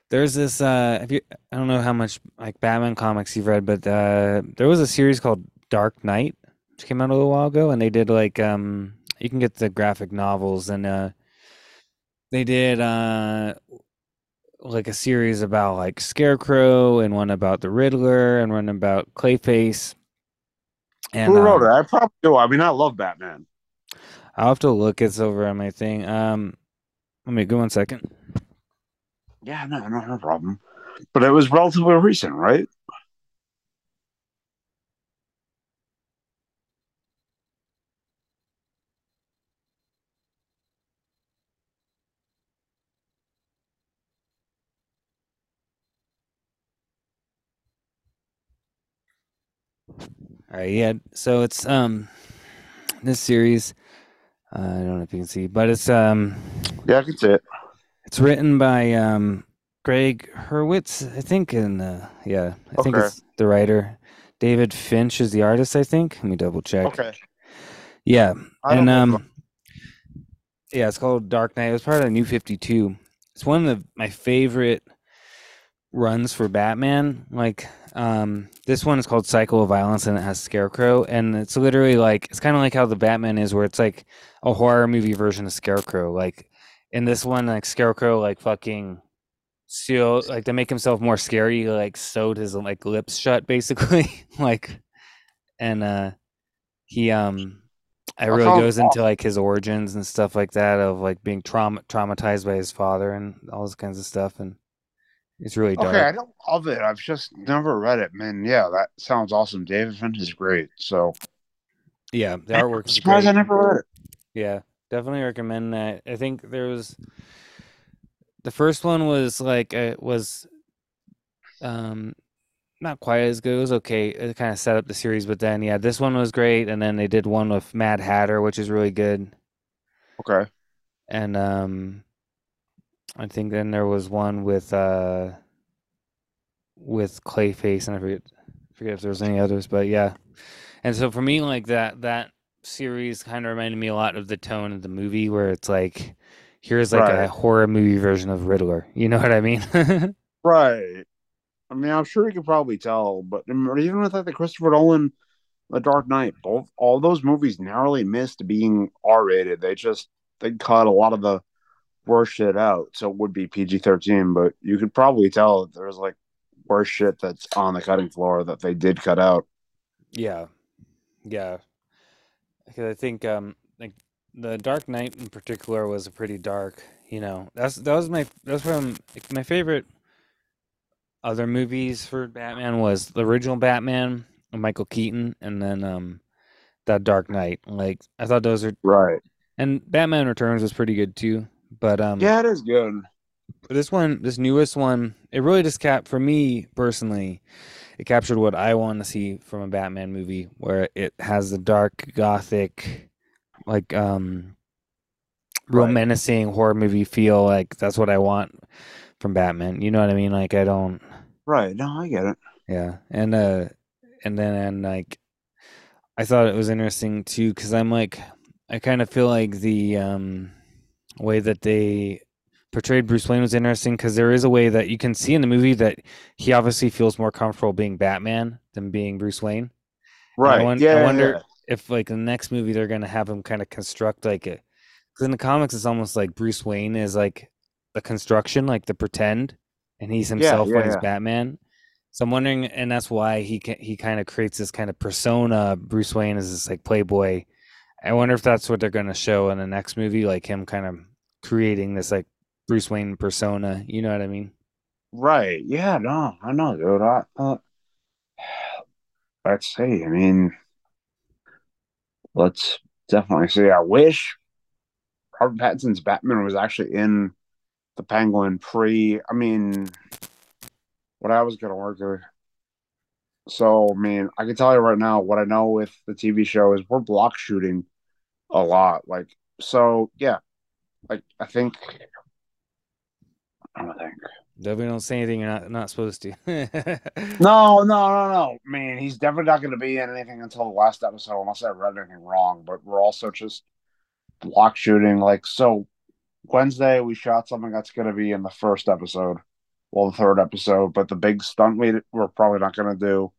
There's this uh, if you I don't know how much like Batman comics you've read, but uh, there was a series called Dark Knight, which came out a little while ago, and they did like um, you can get the graphic novels, and uh, they did uh, like a series about like Scarecrow, and one about the Riddler, and one about Clayface. And
Who wrote
um,
it? I probably do. I mean, I love Batman.
I'll have to look it's over on my thing. Um, let me go one second.
Yeah, no, no, no problem. But it was relatively recent, right?
All right, yeah. So it's um this series. Uh, I don't know if you can see, but it's um
Yeah, I can see it.
It's written by um, Gregg Hurwitz, I think, and uh, yeah, I think it's the writer. David Finch is the artist, I think. Let me double check.
Okay.
Yeah, and
know.
um, yeah, it's called Dark Knight. It was part of the New Fifty Two. It's one of the, my favorite runs for Batman. Like, um, this one is called Cycle of Violence, and it has Scarecrow, and it's literally like it's kind of like how the Batman is, where it's like a horror movie version of Scarecrow. Like in this one, like Scarecrow, like fucking seal, like to make himself more scary, he, like sewed his like lips shut, basically, like, and uh, he um. It really goes into like his origins and stuff like that of like being trauma traumatized by his father and all this kinds of stuff and it's really dark.
Okay, I don't love it. I've just never read it, man. Yeah, that sounds awesome. David Finch is great. So
Yeah, the
I'm
artwork is
surprised
great.
I never read it.
Yeah, definitely recommend that. I think there was the first one was like uh, was um not quite as good. It was okay. It kind of set up the series, but then yeah, this one was great, and then they did one with Mad Hatter, which is really good,
Okay.
and um, I think then there was one with uh with Clayface, and I forget forget if there was any others, but yeah. And so for me, like that that series kind of reminded me a lot of the tone of the movie, where it's like, here's like a horror movie version of Riddler. You know what I mean?
Right. I mean, I'm sure you could probably tell, but even with like the Christopher Nolan, The Dark Knight, both all those movies narrowly missed being R-rated. They just they cut a lot of the worst shit out, so it would be PG-13. But you could probably tell that there's like worse shit that's on the cutting floor that they did cut out.
yeah, yeah. Because I think um like the Dark Knight in particular was a pretty dark. You know, that's that was my that's from like, my favorite other movies for Batman was the original Batman, Michael Keaton, and then um that Dark Knight. Like I thought those are
Right.
and Batman Returns was pretty good too. But um
Yeah, it is good.
this one, this newest one, it really just cap for me personally. It captured what I want to see from a Batman movie, where it has the dark, gothic, like um, real
Right.
menacing horror movie feel. Like that's what I want from Batman. You know what I mean? Like I don't,
Right. No, I get it.
yeah. And uh, and then and like, I thought it was interesting too, because I'm like, I kind of feel like the um way that they portrayed Bruce Wayne was interesting because there is a way that you can see in the movie that he obviously feels more comfortable being Batman than being Bruce Wayne.
Right.
I
yeah.
wonder-
yeah.
If like the next movie they're gonna have him kind of construct like a, because in the comics it's almost like Bruce Wayne is like the construction, like the pretend, and he's himself
yeah,
when he's. Batman. So I'm wondering, and that's why he can, he kind of creates this kind of persona. Bruce Wayne is this like playboy. I wonder if that's what they're gonna show in the next movie, like him kind of creating this like Bruce Wayne persona. You know what I mean?
Right. Yeah. No, I know, dude. I, uh, let's see. I mean, let's definitely see. I wish Robert Pattinson's Batman was actually in the Penguin pre. I mean, what I was gonna work with. So, I mean, I can tell you right now what I know with the TV show is we're block shooting a lot. Like, so yeah, like I think. I don't think.
Definitely don't say anything you're not not supposed to.
No, no, no, no. Man, he's definitely not going to be in anything until the last episode, unless I read anything wrong. But we're also just block shooting. Like, so Wednesday, we shot something that's going to be in the first episode, well, the third episode. But the big stunt we, we're probably not going to do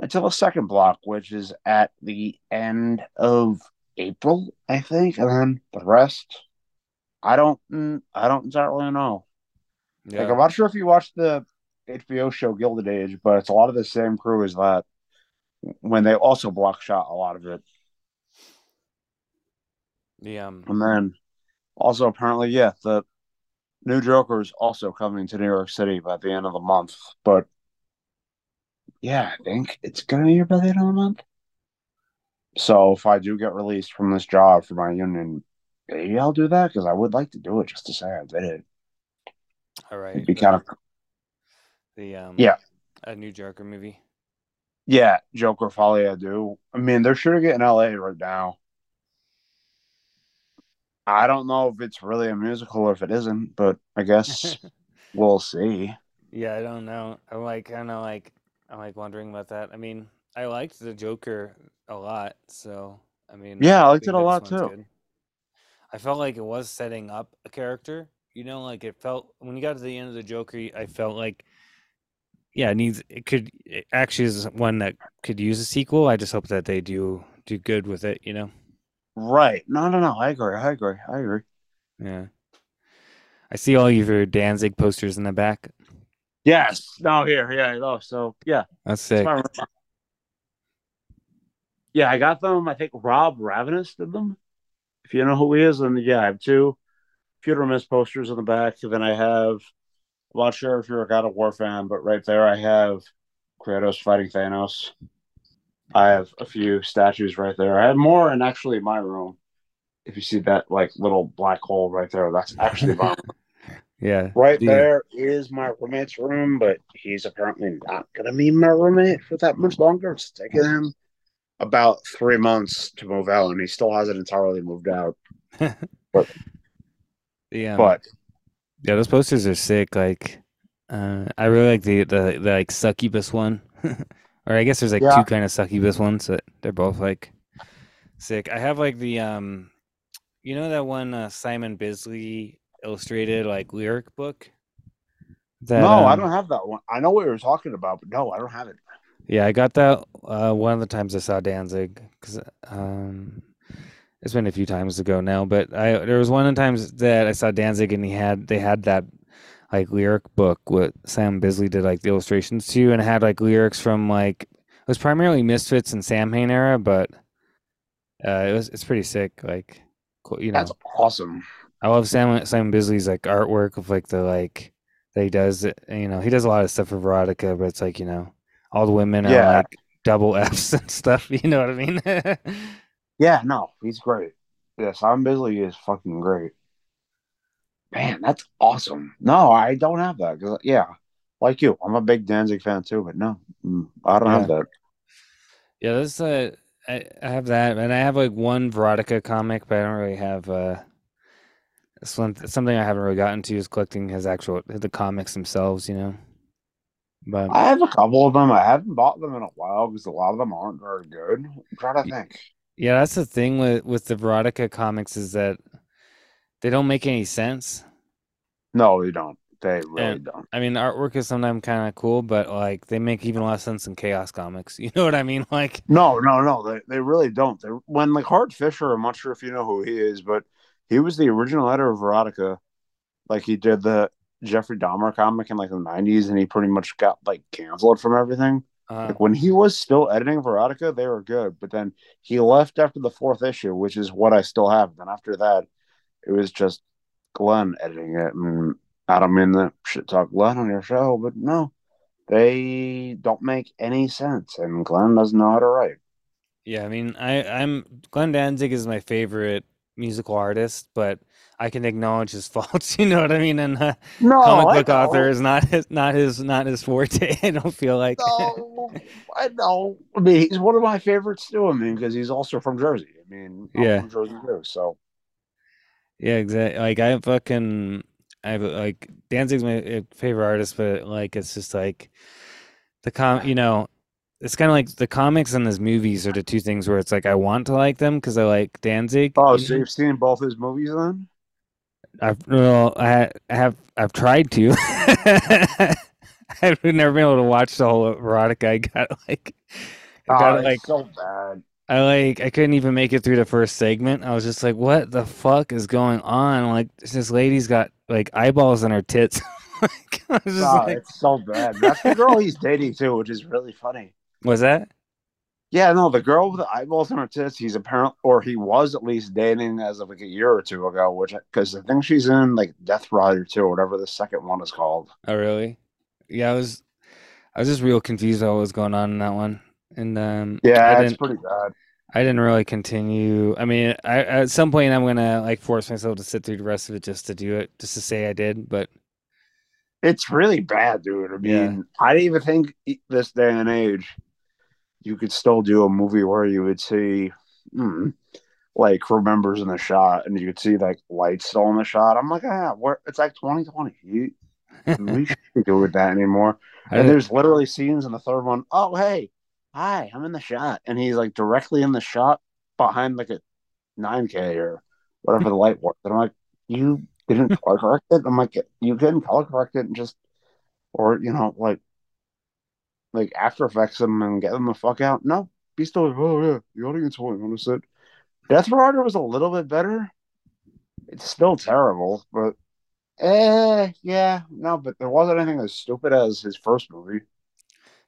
until the second block, which is at the end of April, I think. And then the rest, I don't, mm, I don't exactly know. Like, I'm not sure if you watched the HBO show Gilded Age, but it's a lot of the same crew as that. When they also block shot a lot of it,
The um
and then also apparently, yeah, the new Joker is also coming to New York City by the end of the month. But yeah, I think it's gonna be here by the end of the month. So if I do get released from this job for my union, maybe I'll do that because I would like to do it just to say I did it.
all right.
It'd be
the-
kind of
the um
Yeah.
a new Joker movie.
Yeah, Joker Folie à Deux. I mean, they're shooting it in LA right now. I don't know if it's really a musical or if it isn't, but I guess we'll see.
Yeah, I don't know. I'm like kind of like I'm like wondering about that. I mean, I liked the Joker a lot, so I mean,
Yeah, I liked it a lot too.
good. I felt like it was setting up a character. You know, like it felt when you got to the end of the Joker, I felt like yeah, it needs it could it actually is one that could use a sequel. I just hope that they do do good with it. You know,
Right. No, no, no. I agree. I agree. I agree.
yeah. I see all your Danzig posters in the back.
Yes. No, here. Yeah. No. So, yeah.
That's sick.
room. Yeah, I got them. I think Rob Ravenous did them. If you know who he is, then yeah, I have two Funeral Mist posters in the back. Then I have, I'm not sure if you're a God of War fan, but right there I have Kratos fighting Thanos. I have a few statues right there. I have more in actually my room. If you see that like little black hole right there, that's actually my
Yeah,
Right there is my roommate's room, but he's apparently not going to be my roommate for that much longer. It's taken him about three months to move out, and he still hasn't entirely moved out.
yeah.
But
Yeah, those posters are sick. Like, uh, I really like the the, the like succubus one, or I guess there's like
Yeah.
two kind of succubus ones that they're both like sick. I have like the um, you know that one uh, Simon Bisley illustrated like lyric book. That,
no, I
um,
don't have that one. I know what you were talking about, but no, I don't have it.
Yeah, I got that uh, one of the times I saw Danzig because um, it's been a few times ago now. But I there was one of the times that I saw Danzig and he had they had that like lyric book what Sam Bisley did like the illustrations to, and had like lyrics from like it was primarily Misfits and Samhain era, but uh, it was it's pretty sick. Like, cool, you know,
That's awesome.
I love Sam Simon Bisley's like artwork of like the like that he does. You know, he does a lot of stuff for Verotik, but it's like you know, all the women are
Yeah.
like double Fs and stuff. You know what I mean?
Yeah, no, he's great. Yeah, Simon Bisley is fucking great. Man, that's awesome. No, I don't have that. Cause, yeah, like you, I'm a big Danzig fan too, but no, mm, I don't have that.
yeah, this uh, I, I have that, and I have like one Verotik comic, but I don't really have uh. One, something I haven't really gotten to is collecting his actual the comics themselves, you know. But
I have a couple of them. I haven't bought them in a while because a lot of them aren't very good. I'm trying to think.
Yeah, that's the thing with with the Verotik comics is that they don't make any sense.
No, they don't. They really
And-
don't.
I mean, artwork is sometimes kind of cool, but like they make even less sense than Chaos comics. You know what I mean? Like,
No, no, no. They they really don't. They when like Hart Fisher, I'm not sure if you know who he is, but he was the original editor of Verotik. Like he did the Jeffrey Dahmer comic in like the '90s, and he pretty much got like canceled from everything.
uh,
Like when he was still editing Verotik, they were good, but then he left after the fourth issue, which is what I still have. Then after that, it was just Glenn editing it, and I don't mean to shit talk Glenn on your show, but no, they don't make any sense, and Glenn doesn't know how to write.
yeah, I mean, I I'm Glenn Danzig is my favorite musical artist, but I can acknowledge his faults. You know what I mean? And uh,
No,
comic book author is not his not his not his forte. I don't feel like.
No, I know. I mean, he's one of my favorites too. I mean, because he's also from Jersey. I mean, I'm
Yeah.
from Jersey too. So
Yeah, exactly. Like I fucking, I have like Danzig's my uh, favorite artist, but like it's just like the com, you know, it's kind of like the comics and his movies are the two things where it's like I want to like them because I like Danzig.
oh, so you've seen both his movies then?
I've well, I, I have I've tried to. I've never been able to watch the whole Verotika. I got like, I
Oh,
got like
so bad.
I like I couldn't even make it through the first segment. I was just like, "What the fuck is going on?" Like this lady's got like eyeballs in her tits. like, I was just
Oh,
like,
it's so bad. That's the girl he's dating too, which is really funny.
"Was that?"
Yeah, no, the girl with the eyeballs in her tits, he's apparently, or he was at least dating as of like a year or two ago, which, because I think she's in like Death Rider 2 or whatever the second one is called.
Oh, really? Yeah, I was. I was just real confused about what was going on in that one, and um,
Yeah, it's pretty bad.
I didn't really continue. I mean, I at some point I'm gonna like force myself to sit through the rest of it just to do it, just to say I did. But
It's really bad, dude. I
Yeah.
mean, I didn't even think this day and age you could still do a movie where you would see, hmm, like crew members in the shot, and you could see like lights still in the shot. I'm like, ah, where it's like 2020. You, we shouldn't do with that anymore. And there's literally scenes in the third one. Oh, hey, hi, I'm in the shot, and he's like directly in the shot behind like a 9K or whatever the light was. And I'm like, you didn't color correct it. I'm like, you didn't color correct it and just, or you know, like, like After Effects them and get them the fuck out. No, be still. like, Oh yeah, the audience won't notice it. Death Rider was a little bit better. It's still terrible, but eh, yeah, no, but there wasn't anything as stupid as his first movie.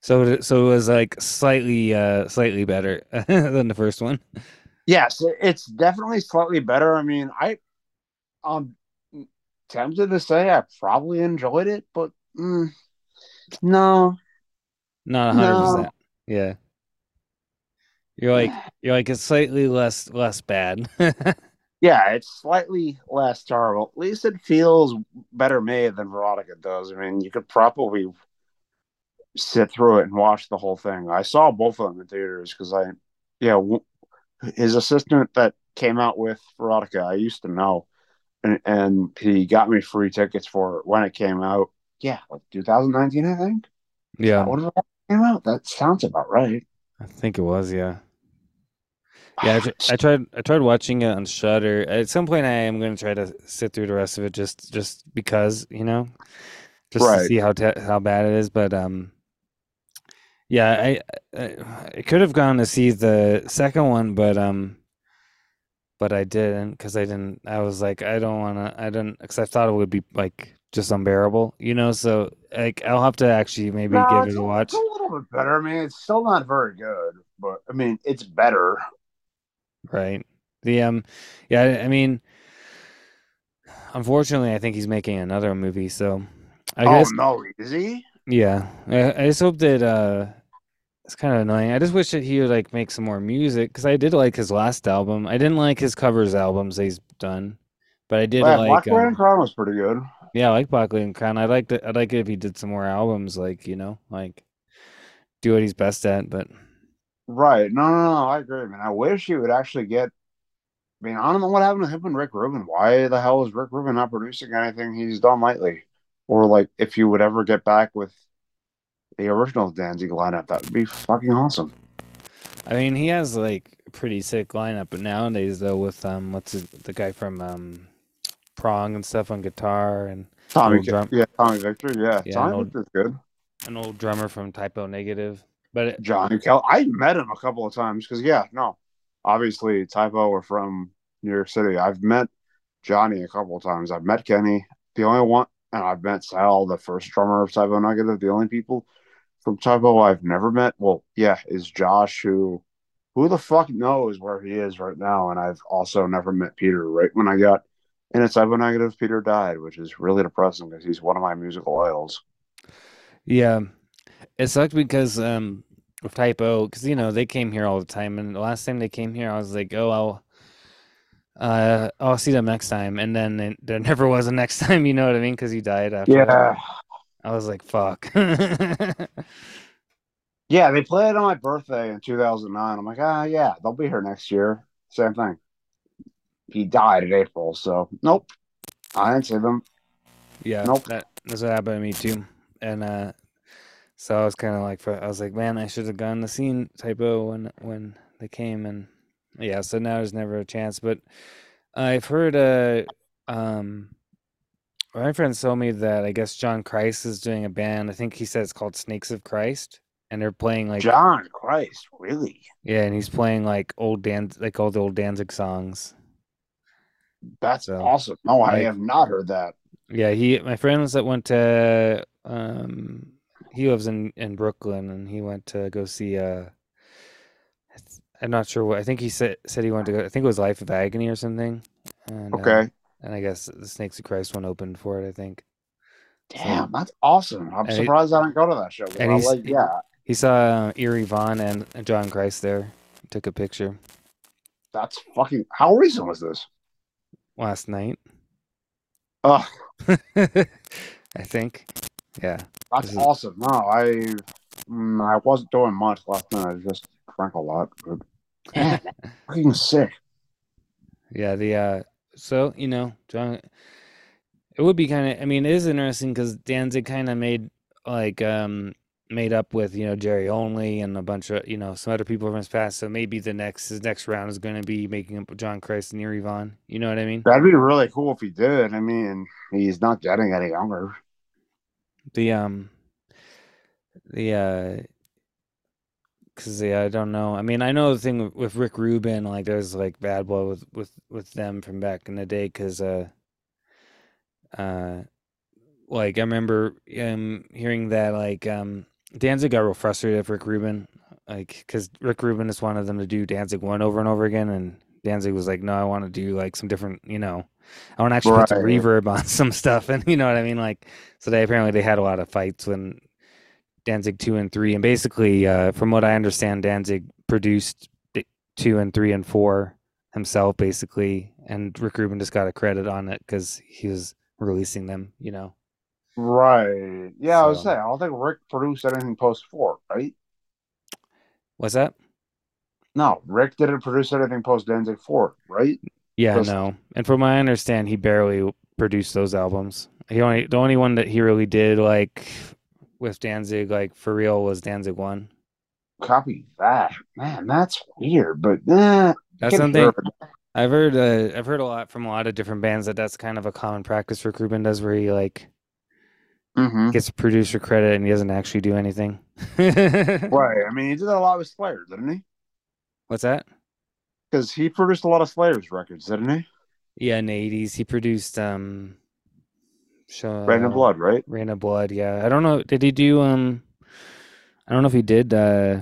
so it- so it was like slightly uh slightly better than the first one.
Yes, it's definitely slightly better. I mean, I I'm tempted to say I probably enjoyed it, but mm, no,
Not a hundred
No.
percent. Yeah. You're like you're like it's slightly less less bad.
yeah, it's slightly less terrible. At least it feels better made than Verotika does. I mean, you could probably sit through it and watch the whole thing. I saw both of them in theaters because I, yeah, w- his assistant that came out with Verotika, I used to know, and and he got me free tickets for it when it came out. Yeah, like 2019, I think.
Yeah,
came out, that sounds about right.
I think it was. Yeah, yeah. I, I tried. I tried watching it on Shudder. At some point, I am going to try to sit through the rest of it just just because you know, just to see how te- how bad it is. But um, yeah, I, I I could have gone to see the second one, but um, but I didn't because I didn't. I was like, I don't want to. I didn't because I thought it would be like just unbearable, you know. So like, I'll have to actually maybe
No,
give it a watch.
It's a little bit better. I mean, it's still not very good, but I mean, it's better.
Right. The um yeah, I- mean unfortunately I think he's making another movie, so I
oh
guess
no, is he?
yeah. I, I just hope that uh it's kind of annoying. I just wish that he would like make some more music cuz I did like his last album. I didn't like his covers albums he's done, but I did like
Black
um,
Crown was pretty good.
Yeah, I like Black Laden Crown. I liked it. I'd like it if he did some more albums like, you know, like do what he's best at, but
Right. No, no, no. I agree, man. I wish he would actually get. I mean, I don't know what happened to him and Rick Rubin. Why the hell is Rick Rubin not producing anything he's done lately? Or like, if you would ever get back with the original Danzig lineup, that would be fucking awesome.
I mean, he has like a pretty sick lineup, but nowadays though, with um, what's it, the guy from um, Prong and stuff on guitar, and
Tommy,
drum-
yeah, Tommy Victor, yeah,
Yeah,
Tommy Victor's good.
an old drummer from Type O Negative. But it,
Johnny. I met him a couple of times because, yeah, no, obviously Type O were from New York City. I've met Johnny a couple of times. I've met Kenny, the only one, and I've met Sal, the first drummer of Type O Negative. The only people from Type O I've never met, well, yeah, is Josh, who who the fuck knows where he is right now. And I've also never met Peter. Right when I got in it's Type O Negative, Peter died, which is really depressing because he's one of my musical idols.
yeah, it sucked because um, with Type O, because you know they came here all the time, and the last time they came here, I was like, oh, I'll. Uh, I'll see them next time, and then it, there never was a next time. You know what I mean? Because he died after. that.
Yeah.
I was like, "Fuck."
Yeah, they played on my birthday in 2009. I'm like, ah, yeah, they'll be here next year. Same thing. He died in April, so nope. I didn't see them.
Yeah,
Nope.
that that's what happened to me too. And uh so I was kind of like I was like, man, I should have gone to see Type O when when they came and yeah, so now there's never a chance, but I've heard uh um my friends told me that I guess John Christ is doing a band. I think he said it's called Snakes of Christ and they're playing like
John Christ, really?
yeah, and he's playing like old Dan like all the old Danzig songs.
That's
So,
awesome. No, I
like-
have not heard that.
Yeah, he my friends that went to um he lives in in Brooklyn and he went to go see uh I'm not sure what I think he said said he wanted to go I think it was Life of Agony or something. And, uh,
Okay.
and I guess the Snakes of Christ one opened for it, I think.
Damn, that's awesome. I'm
And he-
surprised I didn't go to that show.
and he's-
like, yeah,
He saw uh, Eerie Von and and John Christ there. Took a picture
that's fucking. How recent was this?
Last night.
Oh,
I think. Yeah.
that's awesome. No, I, mm, I wasn't doing much last night. I just drank a lot. But, sick.
Yeah, the uh so, you know, John it would be kind of I mean, it is interesting cuz Danzig kind of made like um made up with, you know, Jerry Only and a bunch of, you know, some other people from his past. So maybe the next his next round is going to be making up John Christ and Eerie Von. You know what I mean?
That'd be really cool if he did. I mean, he's not getting any younger.
The um the uh because yeah, I don't know. I mean, I know the thing with, with Rick Rubin, like there's like bad blood with with with them from back in the day, because uh, uh, like I remember um hearing that like um Danzig got real frustrated with Rick Rubin, like because Rick Rubin just wanted them to do Danzig one over and over again, and Danzig was like, no, I want to do like some different, you know, I want to actually put some reverb on some stuff, and you know what I mean, like so they apparently they had a lot of fights when Danzig two and three, and basically, uh, from what I understand, Danzig produced two and three and four himself, basically, and Rick Rubin just got a credit on it because he was releasing them. You know,
Right. Yeah, I was saying, I don't think Rick produced anything post four, right?
Was that?
No, Rick didn't produce anything post Danzig four, right?
Yeah,
Those-
no. And from my I understand, he barely produced those albums. He only the only one that he really did like with Danzig, like for real, was Danzig one.
Copy that. Man, that's weird, but eh,
That's something
hear
I've heard. Uh, I've heard a lot from a lot of different bands that that's kind of a common practice for Rubin does, where he like
Mhm.
gets producer credit and he doesn't actually do anything.
Right. I mean, he did that a lot with Slayer, didn't he?
What's that?
Because he produced a lot of Slayer's records, didn't he?
Yeah, in the eighties, he produced um, show,
Reign of
uh,
Blood, right?
Reign of Blood. Yeah, I don't know. Did he do um? I don't know if he did. uh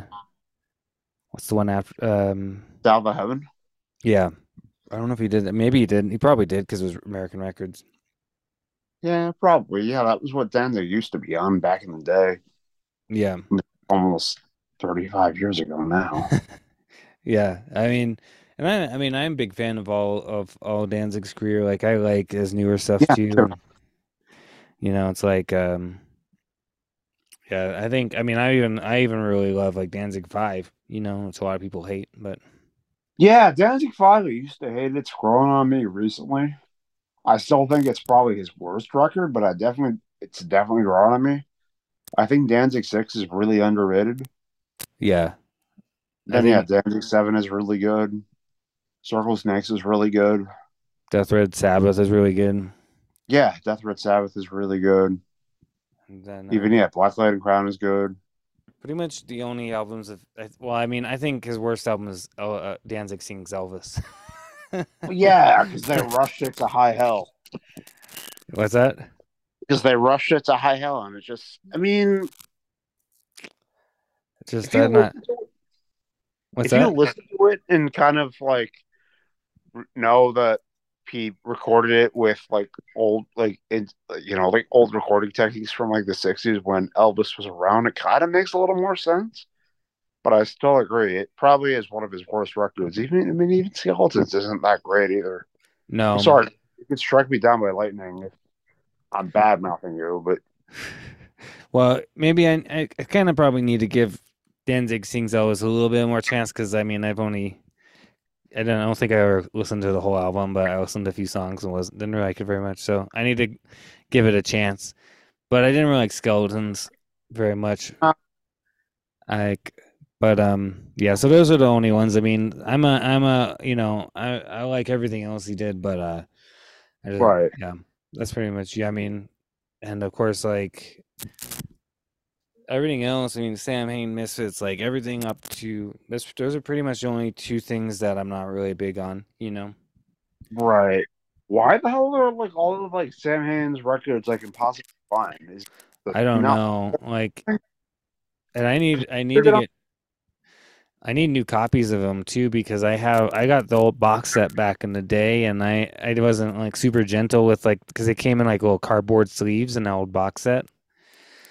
What's the one after? Um,
the Heaven.
yeah, I don't know if he did. that. Maybe he did. He probably did because it was American Records.
Yeah, probably. Yeah, that was what Danzig used to be on back in the day,
Yeah,
almost 35 years ago now.
yeah. I mean, and I, I mean, I'm a big fan of all of all Danzig's career. Like, I like his newer stuff
Yeah,
too.
sure.
you know, it's like, um, yeah. I think. I mean, I even, I even really love like Danzig Five. You know, it's a lot of people hate, but
yeah, Danzig 5, I used to hate it. It's growing on me recently. I still think it's probably his worst record, but I definitely, it's definitely growing on me. I think Danzig 6 is really underrated.
yeah.
And yeah, Danzig 7 is really good. Circle Snakes is really good.
Deth Red Sabaoth is really good.
Yeah, Deth Red Sabaoth is really good.
And then,
Even
uh,
yeah, Black Laden Crown is good.
pretty much the only albums of well, I mean, I think his worst album is uh, uh, Danzig sings Elvis.
Yeah, because they rushed it to high hell.
What's that?
Because they rushed it to high hell, and it's just, I mean,
Just I'm not.
it,
What's
if you listen to it and kind of like know that he recorded it with like old, like it, you know, like old recording techniques from like the '60s when Elvis was around, it kind of makes a little more sense. But I still agree, it probably is one of his worst records. Even I mean, even Skeletons isn't that great either.
No.
I'm sorry, you could strike me down by lightning if I'm bad mouthing you, but
Well, maybe I I, I kind of probably need to give Danzig sings Elvis a little bit more chance because I mean I've only I don't I don't think I ever listened to the whole album, but I listened to a few songs and wasn't didn't really like it very much. So I need to give it a chance. But I didn't really like Skeletons very much.
Uh.
Like, but um, yeah. So those are the only ones. I mean, I'm a I'm a you know I I like everything else he did, but uh, I just,
right.
yeah, that's pretty much. Yeah, I mean, and of course, like everything else. I mean, Samhain Misfits, like everything up to this. Those are pretty much the only two things that I'm not really big on. You know.
Right. Why the hell are like all of like Samhain's records like impossible to find? Is
I don't
not-
know. Like, and I need I need to get. I need new copies of them too because I have I got the old box set back in the day and I I wasn't like super gentle with like because they came in like little cardboard sleeves in the old box set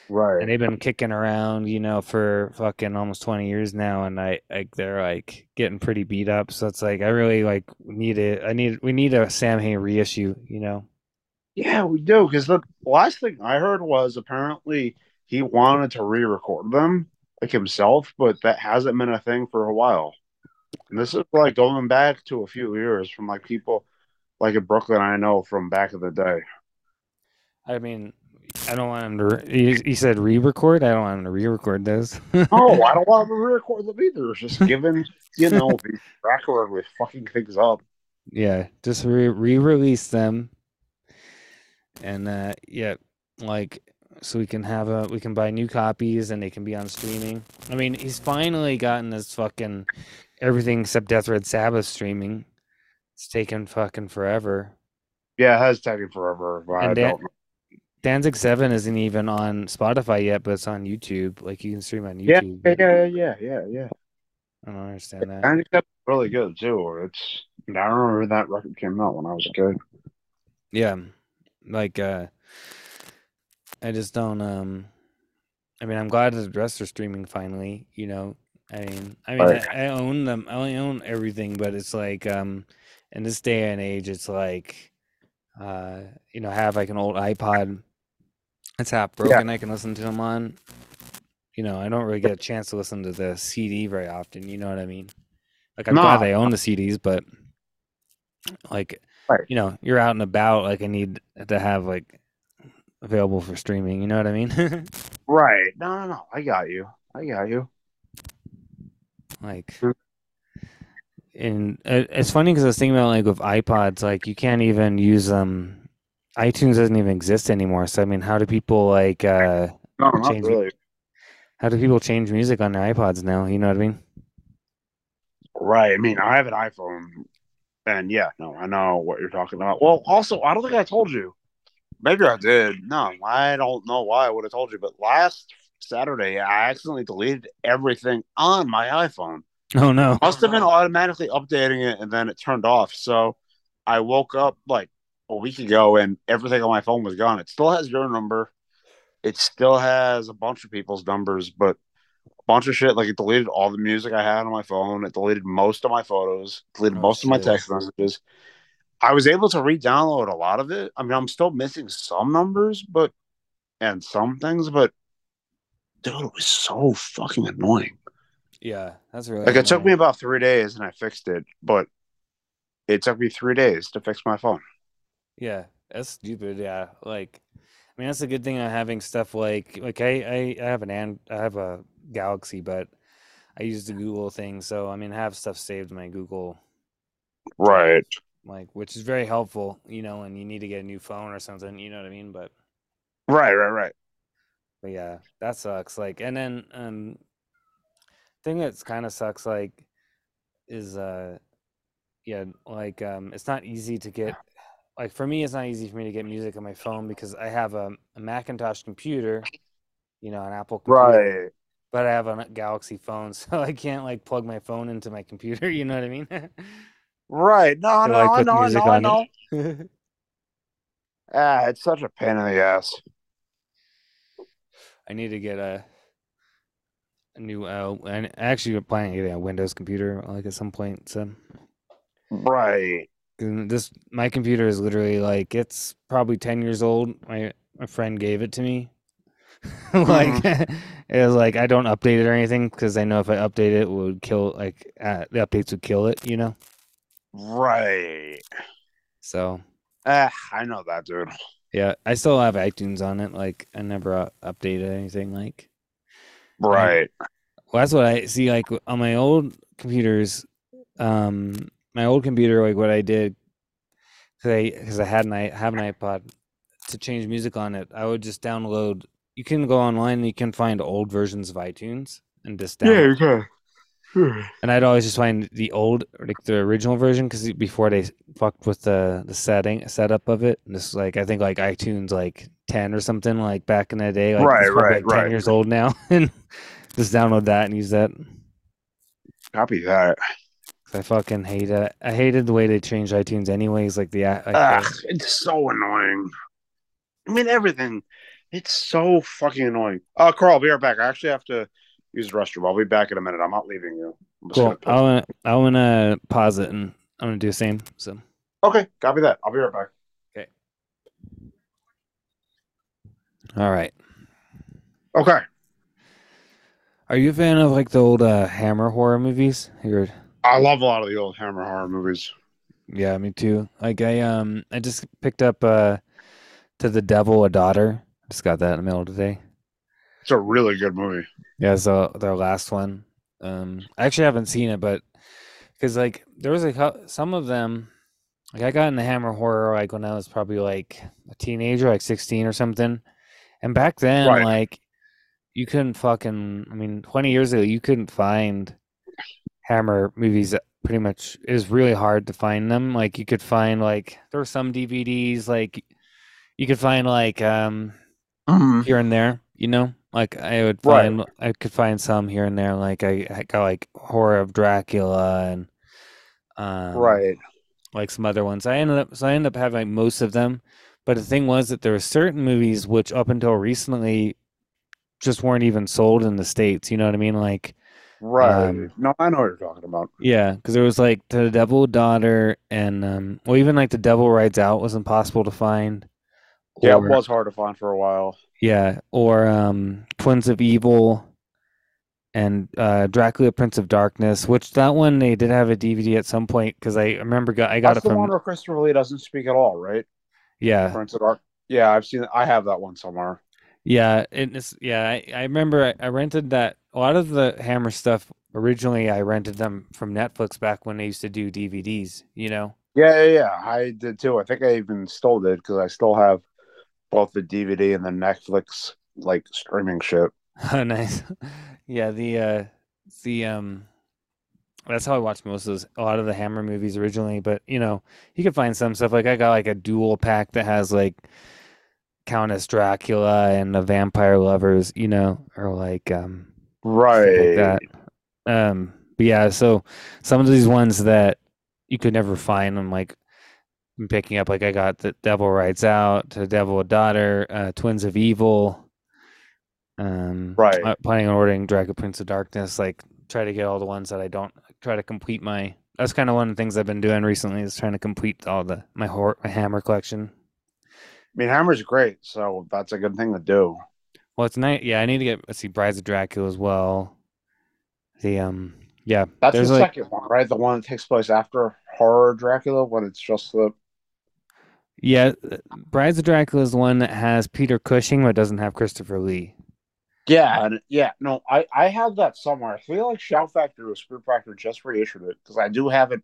Right.
and they've been kicking around you know for fucking almost 20 years now and I like they're like getting pretty beat up so it's like I really like need it I need we need a Samhain reissue you know
Yeah, we do. Because the last thing I heard was apparently he wanted to re-record them like himself, but that hasn't been a thing for a while. And this is like going back to a few years from like people like in Brooklyn I know from back in the day.
I mean, I don't want him to. Re- he, he said re-record. I don't want him to re-record those.
Oh, I don't want to re-record them either. It's just giving you know the record with fucking things up.
yeah, just re- re-release them, and uh, yeah, like so we can have a we can buy new copies and they can be on streaming. I mean, he's finally gotten this fucking everything except Deth Red Sabaoth streaming. It's taken fucking forever.
Yeah, it has taken forever. But I
And that-
don't.
Danzig Seven isn't even on Spotify yet, but it's on YouTube. Like you can stream on YouTube.
yeah, yeah, yeah, yeah, yeah.
I don't understand that.
I think that's really good too. It's I don't remember that record came out when I was a kid.
Yeah. Like uh I just don't um I mean I'm glad the rest are streaming finally, you know. I mean I mean
Right.
I, I own them I only own everything, but it's like um in this day and age it's like uh you know, I have like an old iPod it's half broken I can listen to them on. You know, I don't really get a chance to listen to the CD very often, you know what I mean? Like I'm glad I own the CDs, but like
Right.
you know, you're out and about, like I need to have like available for streaming. You know what I mean?
Right. No, no, no. I got you. I got you.
like, and it's funny because I was thinking about like with iPods, like you can't even use them. iTunes doesn't even exist anymore. So I mean, how do people like uh,
No, not
Change
really.
how do people change music on their iPods now? You know what I mean?
Right. I mean, I have an iPhone, and yeah, no, I know what you're talking about. Well, also, I don't think I told you. Maybe I did. No, I don't know why I would have told you. But last Saturday, I accidentally deleted everything on my iPhone.
Oh no!
Must have been automatically updating it, and then it turned off. So I woke up like a week ago, and everything on my phone was gone. It still has your number. It still has a bunch of people's numbers, but a bunch of shit. Like it deleted all the music I had on my phone. It deleted most of my photos. Deleted
Oh,
most of my text messages. I was able to re-download a lot of it. I mean, I'm still missing some numbers, but and some things, but dude, it was so fucking annoying.
Yeah, that's really
Like it took me about three days and I fixed it, but it took me three days to fix my phone.
Yeah, that's stupid. Yeah, like, I mean, that's a good thing on having stuff like like I I, I have an and I have a Galaxy, but I use the Google thing, so I mean, I have stuff saved in my Google,
Right.
Like, which is very helpful, you know, when you need to get a new phone or something, you know what I mean? But
Right, right, right.
but yeah, that sucks. Like, and then um, thing that's kind of sucks, like, is uh, yeah, like um, it's not easy to get. Like for me, it's not easy for me to get music on my phone because I have a, a Macintosh computer, you know, an Apple computer,
Right.
but I have a Galaxy phone, so I can't like plug my phone into my computer. You know what I mean?
Right. No, no, I
put
know, I
music
know,
on
know.
it.
Ah, it's such a pain in the ass.
I need to get a a new. Uh, and actually, we're planning getting a Windows computer like at some point. So.
Right.
This my computer is literally like it's probably ten years old. My my friend gave it to me. like it was like I don't update it or anything because I know if I update it, it would kill like uh, the updates would kill it. You know.
Right.
So
Ah, I know that, dude.
yeah, I still have iTunes on it. Like I never uh, updated anything. Like
Right.
well, that's what I see. Like on my old computers, um, my old computer, like what I did, because I because I had an I have an iPod to change music on it. I would just download. You can go online and you can find old versions of iTunes and just download.
can.
And I'd always just find the old, like the original version, because before they fucked with the the setting setup of it. And this is like I think like iTunes like ten or something like back in the day. Like,
Right, right,
like ten years old now, and just download that and use that.
Copy that.
I fucking hate it. I hated the way they changed iTunes, anyways. Like the like
Ah,
the-
it's so annoying. I mean, everything. It's so fucking annoying. Uh, Karl, be right back. I actually have to use the restroom. I'll be back in a minute. I'm not leaving you. I'm
cool.
gonna.
I want I want to pause it and I'm gonna do the same. So
Okay, copy that. I'll be right back. Okay.
All right.
Okay.
Are you a fan of like the old uh, Hammer horror movies? You're
I love a lot of the old Hammer horror movies.
Yeah, me too. Like I um I just picked up uh to the Devil a Daughter. Just got that in the mail today.
It's a really good movie.
Yeah, so their last one. Um I actually haven't seen it, but because like there was a some of them like I got into Hammer horror like when I was probably like a teenager, like sixteen or something. And back then,
Right.
like you couldn't fucking I mean, twenty years ago you couldn't find Hammer movies pretty much it was really hard to find them. Like you could find like there were some DVDs like you could find like um
Mhm.
here and there, you know? Like I would
Right.
find I could find some here and there. Like I, I got like horror of Dracula and um
Right.
like some other ones. I ended up so I ended up having like most of them. But the thing was that there were certain movies which up until recently just weren't even sold in the States, you know what I mean? Like
Right.
Um,
no, I know what you're talking about.
Yeah, because there was like the Devil Daughter and um, well, even like the Devil Rides Out was impossible to find.
Yeah,
Or-
it was hard to find for a while.
Yeah, or um, Twins of Evil and uh, Dracula Prince of Darkness, which that one they did have a DVD at some point because I remember got, I got
That's
it
the
from
one where Christopher Lee doesn't speak at all, right?
yeah
Prince of Dark. Yeah, I've seen. I have that one somewhere.
yeah it's yeah I, I remember I, I rented that a lot of the Hammer stuff originally I rented them from Netflix back when they used to do DVDs, you know.
Yeah, yeah, yeah. I did too. I think I even stole it because I still have both the DVD and the Netflix like streaming shit.
Oh, nice. Yeah, the uh the um that's how I watched most of those a lot of the Hammer movies originally, but you know, you can find some stuff like I got like a dual pack that has like Countess Dracula and the Vampire Lovers, you know, or like um
Right.
like that. Um but yeah, so some of these ones that you could never find I'm like I'm picking up like I got the Devil Rides Out, the Devil a Daughter, uh Twins of Evil. Um
Right.
planning on ordering Dracula Prince of Darkness, like try to get all the ones that I don't try to complete my that's kind of one of the things I've been doing recently is trying to complete all the my horror my hammer collection.
I mean, Hammer's great, so that's a good thing to do.
Well it's nice yeah, I need to get let's see Brides of Dracula as well. The um yeah,
That's the
like
second one, right? The one that takes place after Horror Dracula, when it's just the
Yeah, uh, Brides of Dracula is the one that has Peter Cushing but doesn't have Christopher Lee.
yeah, and yeah. No, I I have that somewhere. I feel like Shout Factory or Spook Factory just reissued it because I do have it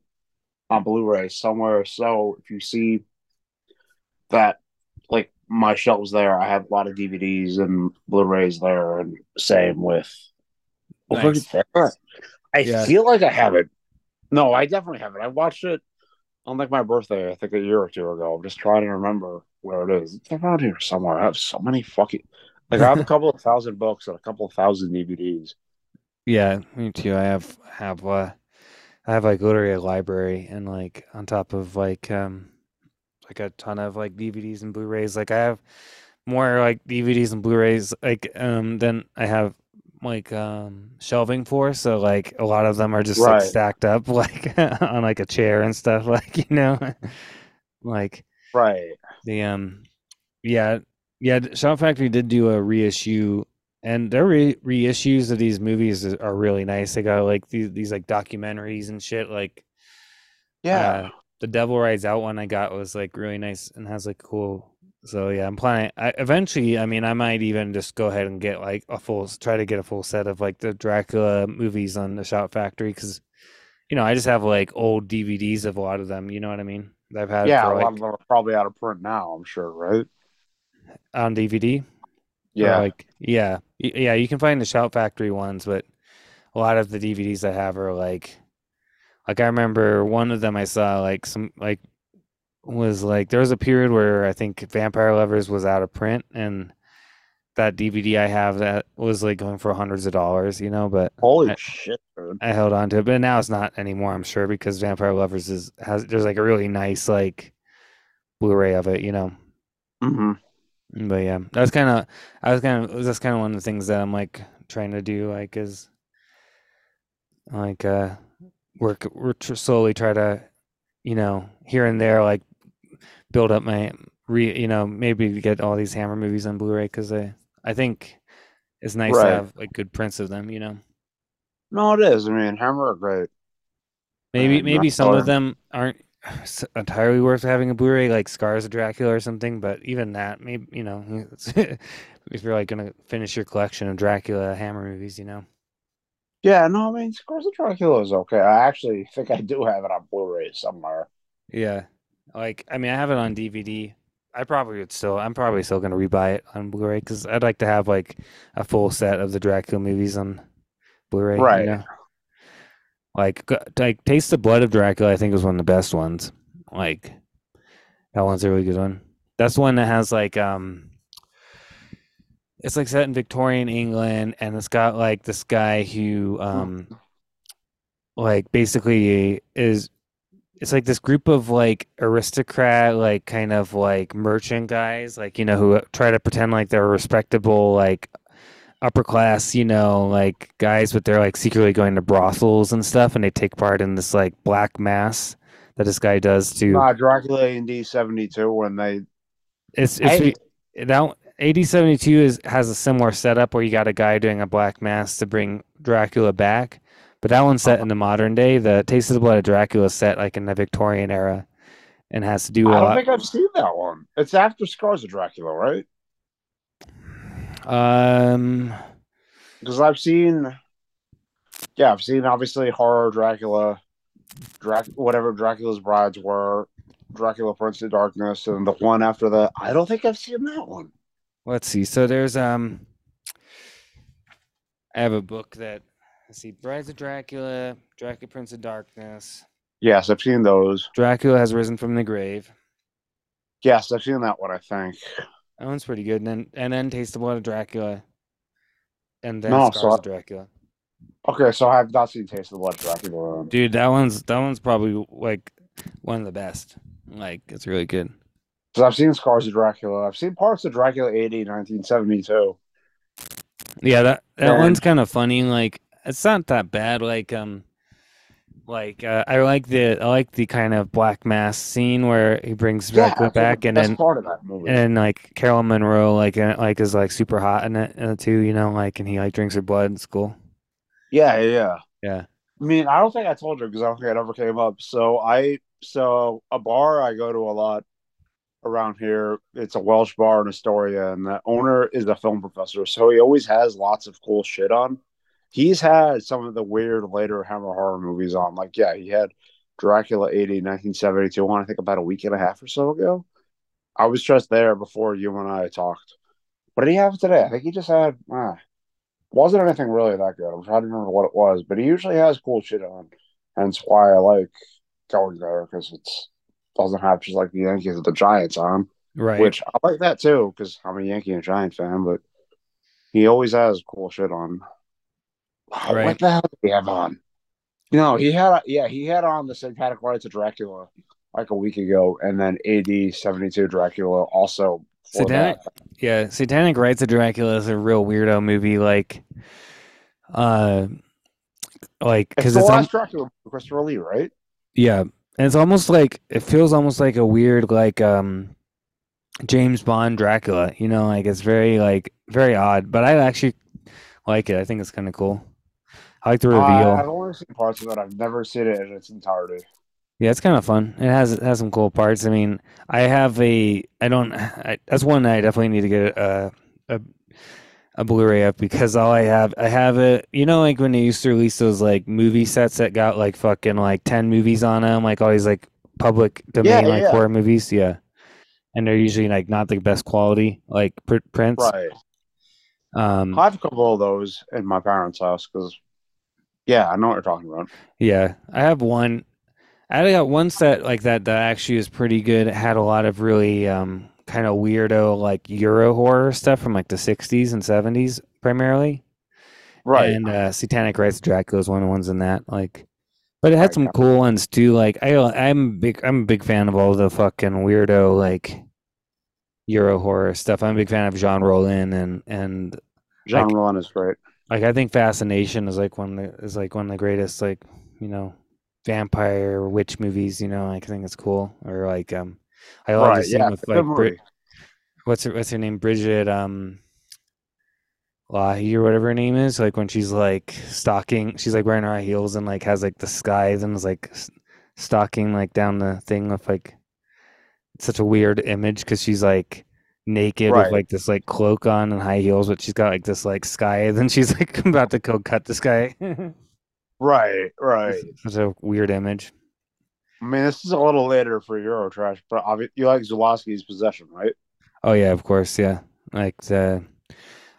on Blu-ray somewhere. So if you see that, like my shelves there, I have a lot of DVDs and Blu-rays there, and same with.
Nice.
I
Yeah.
feel like I have it. No, I definitely have it. I watched it on like my birthday, I think a year or two ago. I'm just trying to remember where it is. It's around here somewhere. I have so many fucking like I have a couple of thousand books and a couple of thousand DVDs.
Yeah, me too. I have have uh I have like literally a library and like on top of like um like a ton of like DVDs and Blu-rays. Like I have more like DVDs and Blu-rays like um than I have like um shelving for. So like a lot of them are just like stacked up like on like a chair and stuff like you know like
Right.
the um yeah yeah Shout Factory did do a reissue and their re- reissues of these movies are really nice. They got like these these like documentaries and shit. Like
Yeah.
uh, the Devil Rides Out one I got was like really nice and has like cool. So yeah, I'm planning. I eventually, I mean, I might even just go ahead and get like a full, try to get a full set of like the Dracula movies on the Shout Factory because, you know, I just have like old DVDs of a lot of them. You know what I mean? I've had
yeah,
for
a lot of them are probably out of print now, I'm sure, right?
on DVD. Or,
Yeah.
like yeah, yeah. You can find the Shout Factory ones, but a lot of the DVDs I have are like, like I remember one of them I saw like some like was like there was a period where I think Vampire Lovers was out of print and that DVD I have that was like going for hundreds of dollars, you know, but
Holy
I-
shit, dude.
I held on to it, but now it's not anymore. I'm sure because Vampire Lovers is has there's like a really nice like Blu-ray of it, you know.
hmm
But yeah, that's kind of I was kind of that's kind of one of the things that I'm like trying to do, like is like uh work we're tr- slowly try to you know here and there like build up my re you know maybe get all these Hammer movies on Blu-ray because I I think it's nice
Right.
to have like good prints of them, you know.
No, it is. I mean, Hammer are great.
Maybe maybe some of them aren't entirely worth having a Blu-ray, like Scars of Dracula or something. But even that, maybe you know, if you're like gonna finish your collection of Dracula Hammer movies, you know.
Yeah, no, I mean, Scars of Dracula is okay. I actually think I do have it on Blu-ray somewhere.
Yeah, like I mean, I have it on DVD. I probably would still. I'm probably still gonna rebuy it on Blu-ray because I'd like to have like a full set of the Dracula movies on Blu-ray. you
Right.
know? Like, like Taste the Blood of Dracula, I think was one of the best ones. Like, that one's a really good one. That's one that has like um, it's like set in Victorian England, and it's got like this guy who um, like basically is it's like this group of like aristocrat like kind of like merchant guys like you know who try to pretend like they're respectable like upper class you know like guys but they're like secretly going to brothels and stuff and they take part in this like black mass that this guy does to
Uh, Dracula AD 72 when they
it's it's re- that AD seventy two is has a similar setup where you got a guy doing a black mass to bring Dracula back, but that one's set in the modern day. The Taste of the Blood of Dracula is set like in the Victorian era, and has to do a
I don't think I've seen that one. It's after Scars of Dracula, right?
Um,
Because I've seen, yeah, I've seen obviously horror Dracula, Drac, whatever Dracula's brides were, Dracula Prince of Darkness, and the one after that. I don't think I've seen that one.
let's see. So there's um, I have a book that let's see, Brides of Dracula, Dracula Prince of Darkness,
Yes, I've seen those.
Dracula has risen from the grave.
Yes, I've seen that one. I think.
That one's pretty good. And then and then Taste the Blood of Dracula, and then
No,
Scars
so I-
of Dracula.
Okay, so I have not seen Taste of the Blood of Dracula.
Dude, that one's that one's probably like one of the best. Like it's really good.
Because I've seen Scars of Dracula. I've seen parts of Dracula AD 1972.
Yeah, that that
And-
one's kind of funny. Like it's not that bad. Like um, like uh, I like the I like the kind of black mass scene where he brings
Yeah,
Dracula
I think
back,
the
and then
part of that movie.
and like Caroline Munro like uh, like is like super hot in it uh, too. You know, like and he like drinks her blood. in school.
yeah, yeah, yeah.
Yeah.
I mean, I don't think I told you because I don't think it ever came up. So I, so a bar I go to a lot around here. It's a Welsh bar in Astoria, and the owner is a film professor, so he always has lots of cool shit on. He's had some of the weird later Hammer horror movies on. Like, yeah, he had Dracula AD, 1972 on, I think about a week and a half or so ago. I was just there before you and I talked. What did he have today? I think he just had, ah, wasn't anything really that good. I'm trying to remember what it was, but he usually has cool shit on. Hence why I like going there because it doesn't have just like the Yankees or the Giants on,
Right.
which I like that too because I'm a Yankee and Giant fan. But he always has cool shit on.
Right.
What the hell did he have on? No, he had yeah he had on the Satanic Rites of Dracula like a week ago, and then AD seventy two Dracula also.
Satanic-
that.
Yeah, Satanic Rites of Dracula is a real weirdo movie. Like, uh, like
It's
because
the
it's,
last
al-
Dracula, with Christopher Lee, right?
yeah, and it's almost like it feels almost like a weird like um James Bond Dracula. You know, like it's very like very odd, but I actually like it. I think it's kind of cool. I like the reveal.
Uh, I've only seen parts of it. I've never seen it in its entirety.
Yeah, it's kind of fun. It has it has some cool parts. I mean, I have a I don't I, that's one I definitely need to get a a, a Blu-ray of because all I have I have it. You know, like when they used to release those like movie sets that got like fucking like ten movies on them, like all these like public domain
Yeah, yeah,
like
yeah.
horror movies. Yeah, and they're usually like not the best quality like pr- prints.
Right.
Um,
I have a couple of those in my parents' house because, yeah, I know what you're talking about.
Yeah, I have one. I got one set like that that actually is pretty good. It had a lot of really um, kind of weirdo like Euro horror stuff from like the '60s and '70s primarily.
Right.
And uh, Satanic Rites of Dracula is one of the ones in that. Like, but it had some cool ones too. Like I, I'm big. I'm a big fan of all the fucking weirdo like Euro horror stuff. I'm a big fan of Jean Rollin and and
John
like-
Rollin is great.
Like I think Fascination is like one of the, is like one of the greatest like you know vampire or witch movies. You know, like, I think it's cool. Or like um, I love the
Right.
scene
Yeah.
with like. Brit, what's her what's her name Bridget um Lahaie or whatever her name is, like when she's like stalking, she's like wearing her high heels and like has like the skies and is like stalking like down the thing with like it's such a weird image because she's like naked with like this like cloak on and high heels, but she's got like this like sky. Then she's like about to go cut this guy.
Right, right.
Such a weird image.
I mean, this is a little later for Eurotrash, but obvi- you like Zulawski's Possession, right?
Oh yeah, of course, yeah. Like the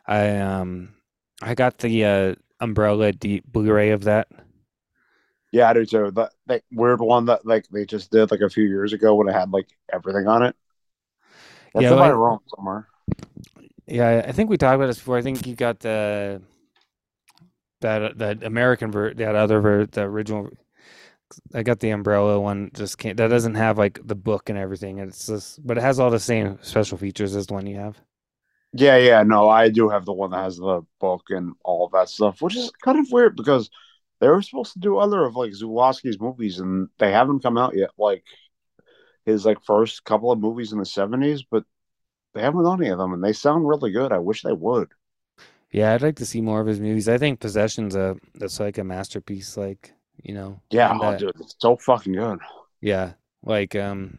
I um I got the uh Umbrella deep Blu-ray of that.
Yeah, I do too. That, that weird one that like they just did like a few years ago when it had like everything on it. That's
Yeah,
in my
like-
room somewhere.
Yeah, I think we talked about this before. I think you got the that that American ver that other ver the original. I got the Umbrella one. Just can't. That doesn't have like the book and everything. It's just, but it has all the same special features as the one you have.
Yeah, yeah, no, I do have the one that has the book and all that stuff, which is kind of weird because they were supposed to do other of like Zulawski's movies and they haven't come out yet. Like his like first couple of movies in the seventies, but they haven't done any of them and they sound really good. I wish they would.
Yeah, I'd like to see more of his movies. I think Possession's a that's like a masterpiece. Like you know.
Yeah, oh,
uh,
dude, it's so fucking good.
Yeah, like um,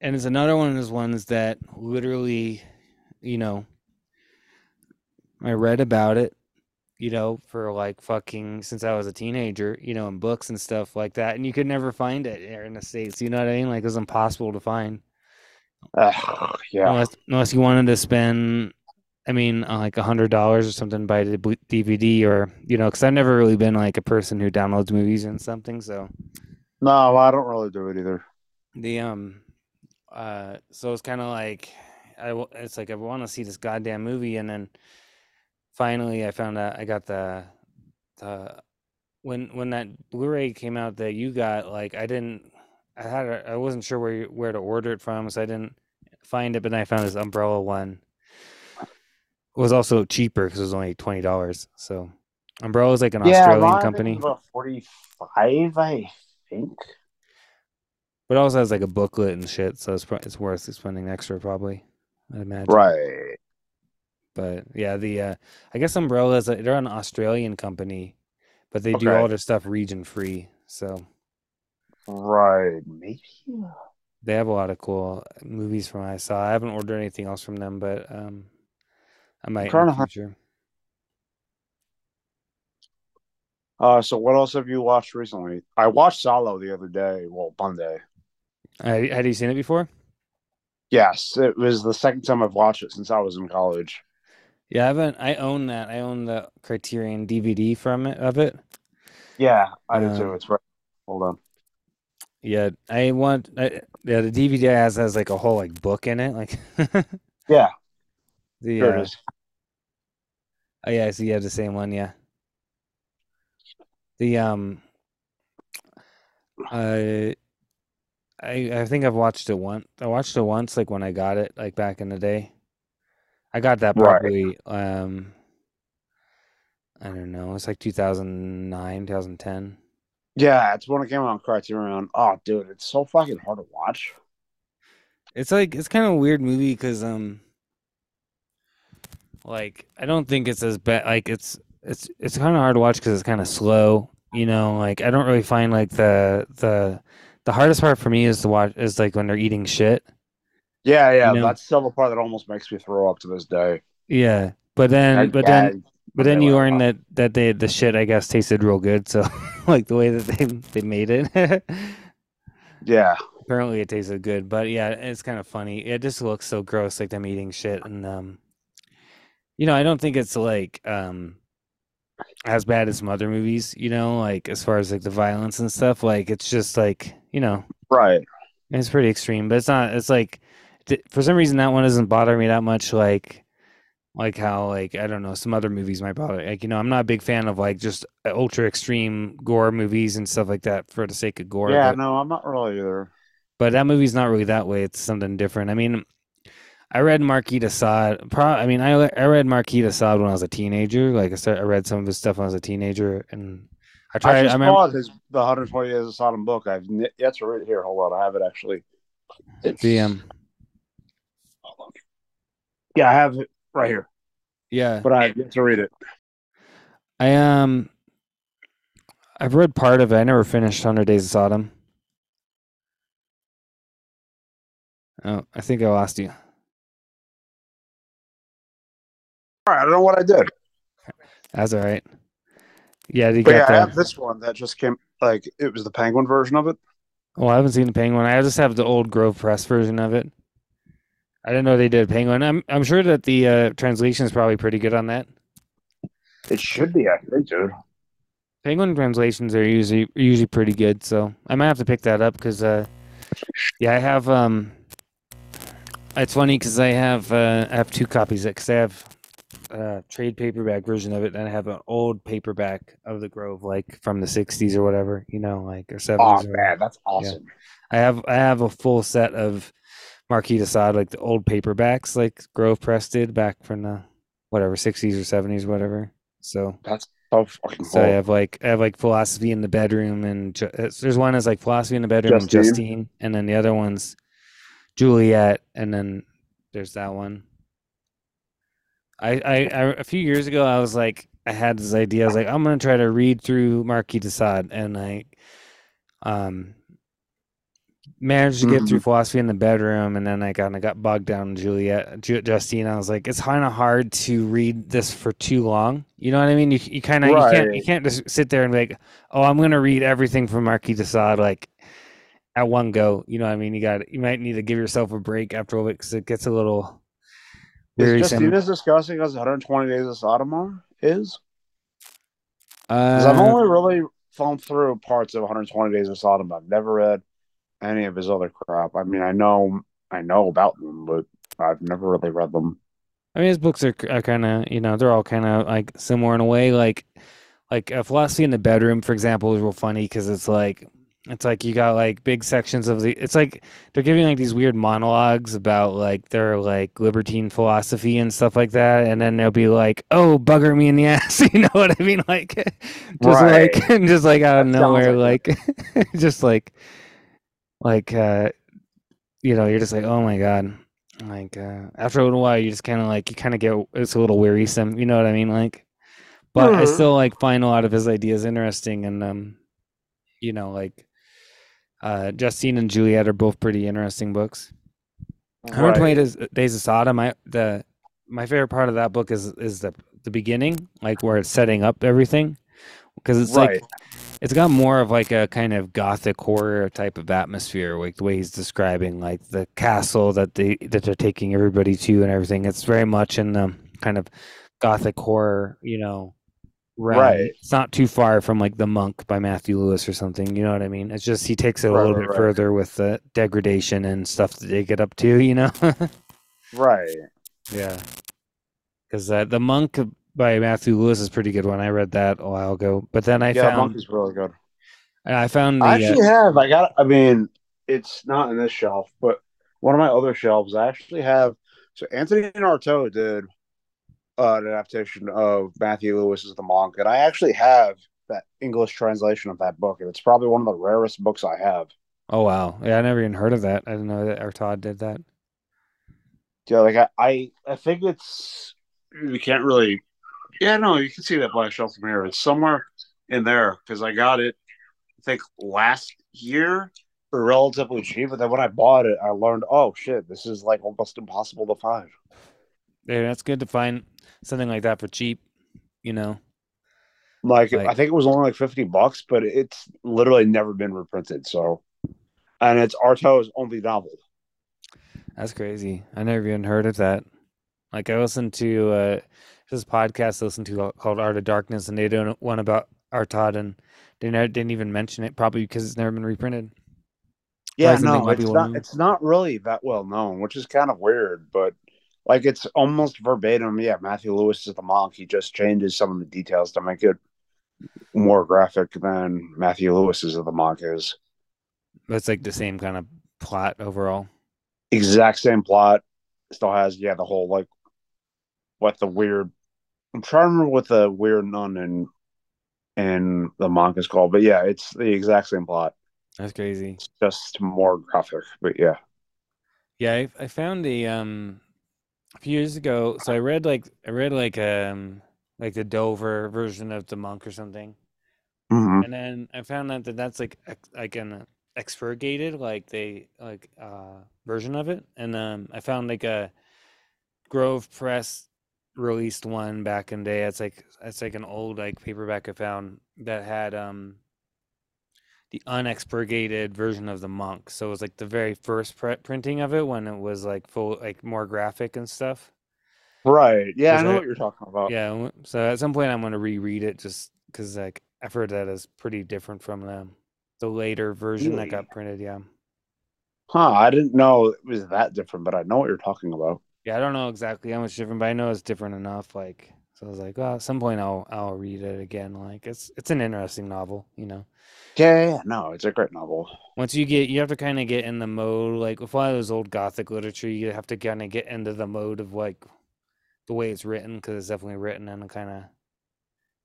and it's another one of those ones that literally, you know, I read about it, you know, for like fucking since I was a teenager, you know, in books and stuff like that, and you could never find it here in the states. You know what I mean? Like it was impossible to find
Ugh, yeah,
unless unless you wanted to spend. I mean, uh, like a hundred dollars or something by the DVD, or you know, because I've never really been like a person who downloads movies and something. So
no, I don't really do it either.
the um uh so it's kind of like I, it's like I want to see this goddamn movie and then finally I found out I got the the when when that Blu-ray came out that you got like I didn't I had I wasn't sure where where to order it from so I didn't find it but then I found this umbrella one it was also cheaper because it was only twenty dollars so umbrella is like an Australian company
About forty-five, I think.
but it also has like a booklet and shit so it's it's worth spending extra probably I imagine
Right.
But yeah, the uh, I guess Umbrella is a, they're an Australian company, but they do
Okay.
all their stuff region free. So
Right. Maybe.
they have a lot of cool movies from I saw. I haven't ordered anything else from them, but um, I might in
trying
the
to hunt-
future.
Uh, so what else have you watched recently? I watched Salò the other day. Well, Monday.
Uh, had you seen it before?
Yes, it was the second time I've watched it since I was in college.
Yeah, I haven't. I own that. I own the Criterion DVD from it of it.
Yeah, I do
Um,
too. It's right. Hold on.
Yeah, I want. I, yeah, the DVD has has like a whole like book in it. Like
Yeah,
the
here
uh,
it is.
Oh yeah, I see. You have the same one. Yeah. The um, I I I think I've watched it once. I watched it once, like when I got it, like back in the day. I got that
Right.
probably um, I don't know. It's like 2009, 2010.
Yeah, it's when it came out on Criterion. Oh, dude, it's so fucking hard to watch.
It's like it's kind of a weird movie because um, like I don't think it's as bad. Like it's it's it's kind of hard to watch because it's kind of slow. You know, like I don't really find like the the the hardest part for me is to watch is like when they're eating shit.
Yeah, yeah,
You know?
that's still the part that almost makes me throw up to this day.
Yeah, but then
I
but then
gag
but then you learn that that they the shit I guess tasted real good. So like the way that they they made it.
Yeah,
Apparently it tasted good, but yeah, it's kind of funny. It just looks so gross, like them eating shit, and um, you know, I don't think it's like um, as bad as some other movies. You know, like as far as like the violence and stuff. Like it's just like you know,
right.
it's pretty extreme, but it's not. It's like for some reason that one doesn't bother me that much. Like like how like I don't know some other movies might bother. Like you know, I'm not a big fan of like just uh, ultra extreme gore movies and stuff like that for the sake of gore.
yeah,
but-
no, I'm not really either.
but that movie's not really that way. It's something different. I mean, I read Marquis de Sade. Pro- I mean, I I read Marquis de Sade when I was a teenager. Like I started, I read some of his stuff when I was a teenager, and I
I
tried. I,
just
remember.
bought his the 120 Years of Sodom book. I've n- yet to read it here. Hold on, I have it actually. It's,
The um.
Yeah, I have it right here.
Yeah.
but I have to read it.
I um I've read part of it. I never finished Hundred Days of Sodom. Oh, I think I lost you.
All right, I don't know what I did.
That's all right. Yeah, you
yeah, I have this one that just came. Like it was the Penguin version of it.
Well, I haven't seen the Penguin. I just have the old Grove Press version of it. I didn't know they did Penguin. I'm I'm sure that the uh, translation is probably pretty good on that.
It should be, I think, dude.
Penguin translations are usually usually pretty good, so I might have to pick that up because, uh, yeah, I have. Um, it's funny because I have uh, I have two copies of it because I have a trade paperback version of it, and I have an old paperback of the Grove, like from the '60s or whatever, you know, like or '70s.
Oh
or
man, that's awesome.
I have I have a full set of Marquis de Sade, like the old paperbacks, like Grove Press did back from the whatever '60s or '70s, whatever. So
That's so fucking
so I have like I have like philosophy in the bedroom, and it's- there's one that's like philosophy in the bedroom, and
Justine.
Justine, and then the other one's Juliette, and then there's that one. I, I, I a few years ago I was like I had this idea I was like I'm gonna try to read through Marquis de Sade, and I um managed to get through philosophy in the bedroom, and then I kind of got bogged down in Juliette Ju- Justine. I was like it's kind of hard to read this for too long. You know what I mean? You you kind of you can't you can't just sit there and be like oh I'm gonna read everything from Marquis de Sade like at one go. You know what I mean? You got you might need to give yourself a break after a little bit because it gets a little
Is
wearisome.
Justine as disgusting as 120 Days of Sodom is? Because I've
Uh,
only really thumbed through parts of 120 Days of Sodom. I've never read any of his other crap. I mean, I know I know about them, but I've never really read them.
I mean, his books are, are kind of, you know, they're all kind of like similar in a way. Like, like uh, philosophy in the bedroom, for example, is real funny because it's like, it's like you got like big sections of the. It's like they're giving like these weird monologues about like their like libertine philosophy and stuff like that, and then they'll be like, "Oh, bugger me in the ass," you know what I mean? Like, just like, just like out of
That
nowhere,
like
like, just like, like, uh, you know, you're just like, oh my god. Like uh, after a little while, you just kind of like you kind of get it's a little wearisome. You know what I mean? Like, but I
Mhm.
still like find a lot of his ideas interesting, and um, you know, like uh, Justine and Juliette are both pretty interesting books. 120
Right.
days, days of Sodom. I the my favorite part of that book is is the the beginning, like where it's setting up everything, because it's
Right.
like it's got more of like a kind of gothic horror type of atmosphere, like the way he's describing like the castle that they that they're taking everybody to and everything. It's very much in the kind of gothic horror, you know. Realm.
Right.
It's not too far from like The Monk by Matthew Lewis or something. You know what I mean? It's just he takes it a little
right,
bit
right.
further with the degradation and stuff that they get up to. You know?
Right.
Yeah, because uh, the monk by Matthew Lewis is a pretty good one. I read that a while ago, but then I
yeah,
found
Monkey's really good.
I found the
I
uh,
actually have. I got. I mean, it's not in this shelf, but one of my other shelves, I actually have. So Anthony Artaud did uh, an adaptation of Matthew Lewis's The Monk, and I actually have that English translation of that book, and it's probably one of the rarest books I have.
oh wow, yeah, I never even heard of that. I didn't know that Artaud did that.
Yeah, like I, I, I think it's you can't really. Yeah, no, you can see that black shelf from here. It's somewhere in there because I got it. I think last year for relatively cheap, but then when I bought it, I learned, oh shit, this is like almost impossible to find.
Yeah, that's good to find something like that for cheap. You know,
Like,
Like-
I think it was only like fifty bucks, but it's literally never been reprinted. So, and it's Artaud's only novel.
that's crazy. I never even heard of that. Like I listened to uh, this podcast I listened to called Art of Darkness, and they did one about Artaud, and they never, didn't even mention it, probably because it's never been reprinted.
Yeah, no, it's not.
known.
It's not really that well known, which is kind of weird. But like, it's almost verbatim. Yeah, Matthew Lewis is the monk. He just changes some of the details to make it more graphic than Matthew Lewis's of the monk is.
That's like the same kind of plot overall.
Exact same plot. Still has yeah the whole like what the weird. I'm trying to remember what the weird nun and and the monk is called, but yeah, it's the exact same plot.
That's crazy.
It's just more graphic. But yeah,
Yeah, I, I found a um a few years ago. So I read like I read like um like the Dover version of the Monk or something,
hmm
and then I found out that that's like like an expurgated like they like uh version of it, and um I found like a Grove Press released one back in the day. It's like it's like an old like paperback I found that had um the unexpurgated version of the monk. So it was like the very first pre- printing of it when it was like full like more graphic and stuff.
Right. Yeah, I know
that-
what you're talking about.
Yeah, so at some point I'm gonna reread it just because like I've heard that is pretty different from the the later version that got printed. Yeah,
Huh. I didn't know it was that different, but I know what you're talking about.
Yeah, I don't know exactly how much different, but I know it's different enough. Like, so I was like, well, at some point I'll I'll read it again. Like, it's it's an interesting novel, you know.
Yeah, yeah, no, it's a great novel.
Once you get, you have to kind of get in the mode. Like with a lot of those old Gothic literature, you have to kind of get into the mode of like the way it's written because it's definitely written in a kind of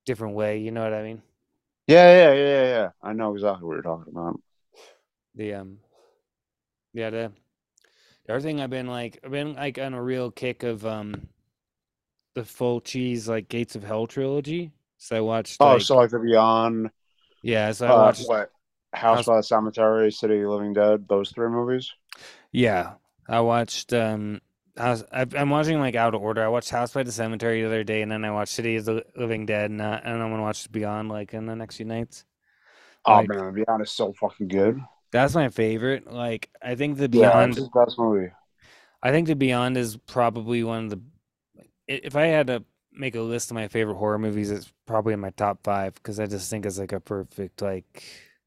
different way. You know what I mean?
Yeah, yeah, yeah, yeah, yeah. I know exactly what you're talking about.
The um, yeah, the the other thing I've been like, I've been like on a real kick of um, the Fulci's like Gates of Hell trilogy. So I watched.
Oh,
like,
so like the Beyond,
yeah, so I
uh,
watched.
what? House,
House-
by the Cemetery, City of the Living Dead, those three movies.
Yeah, I watched. Um, House, I'm watching like out of order. I watched House by the Cemetery the other day, and then I watched City of the Living Dead, and, uh, and I'm gonna watch Beyond like in the next few nights.
Oh
Like-
man, Beyond is so fucking good.
That's my favorite. Like, I think the Beyond.
his best movie.
I think the Beyond is probably one of the. If I had to make a list of my favorite horror movies, it's probably in my top five because I just think it's like a perfect like.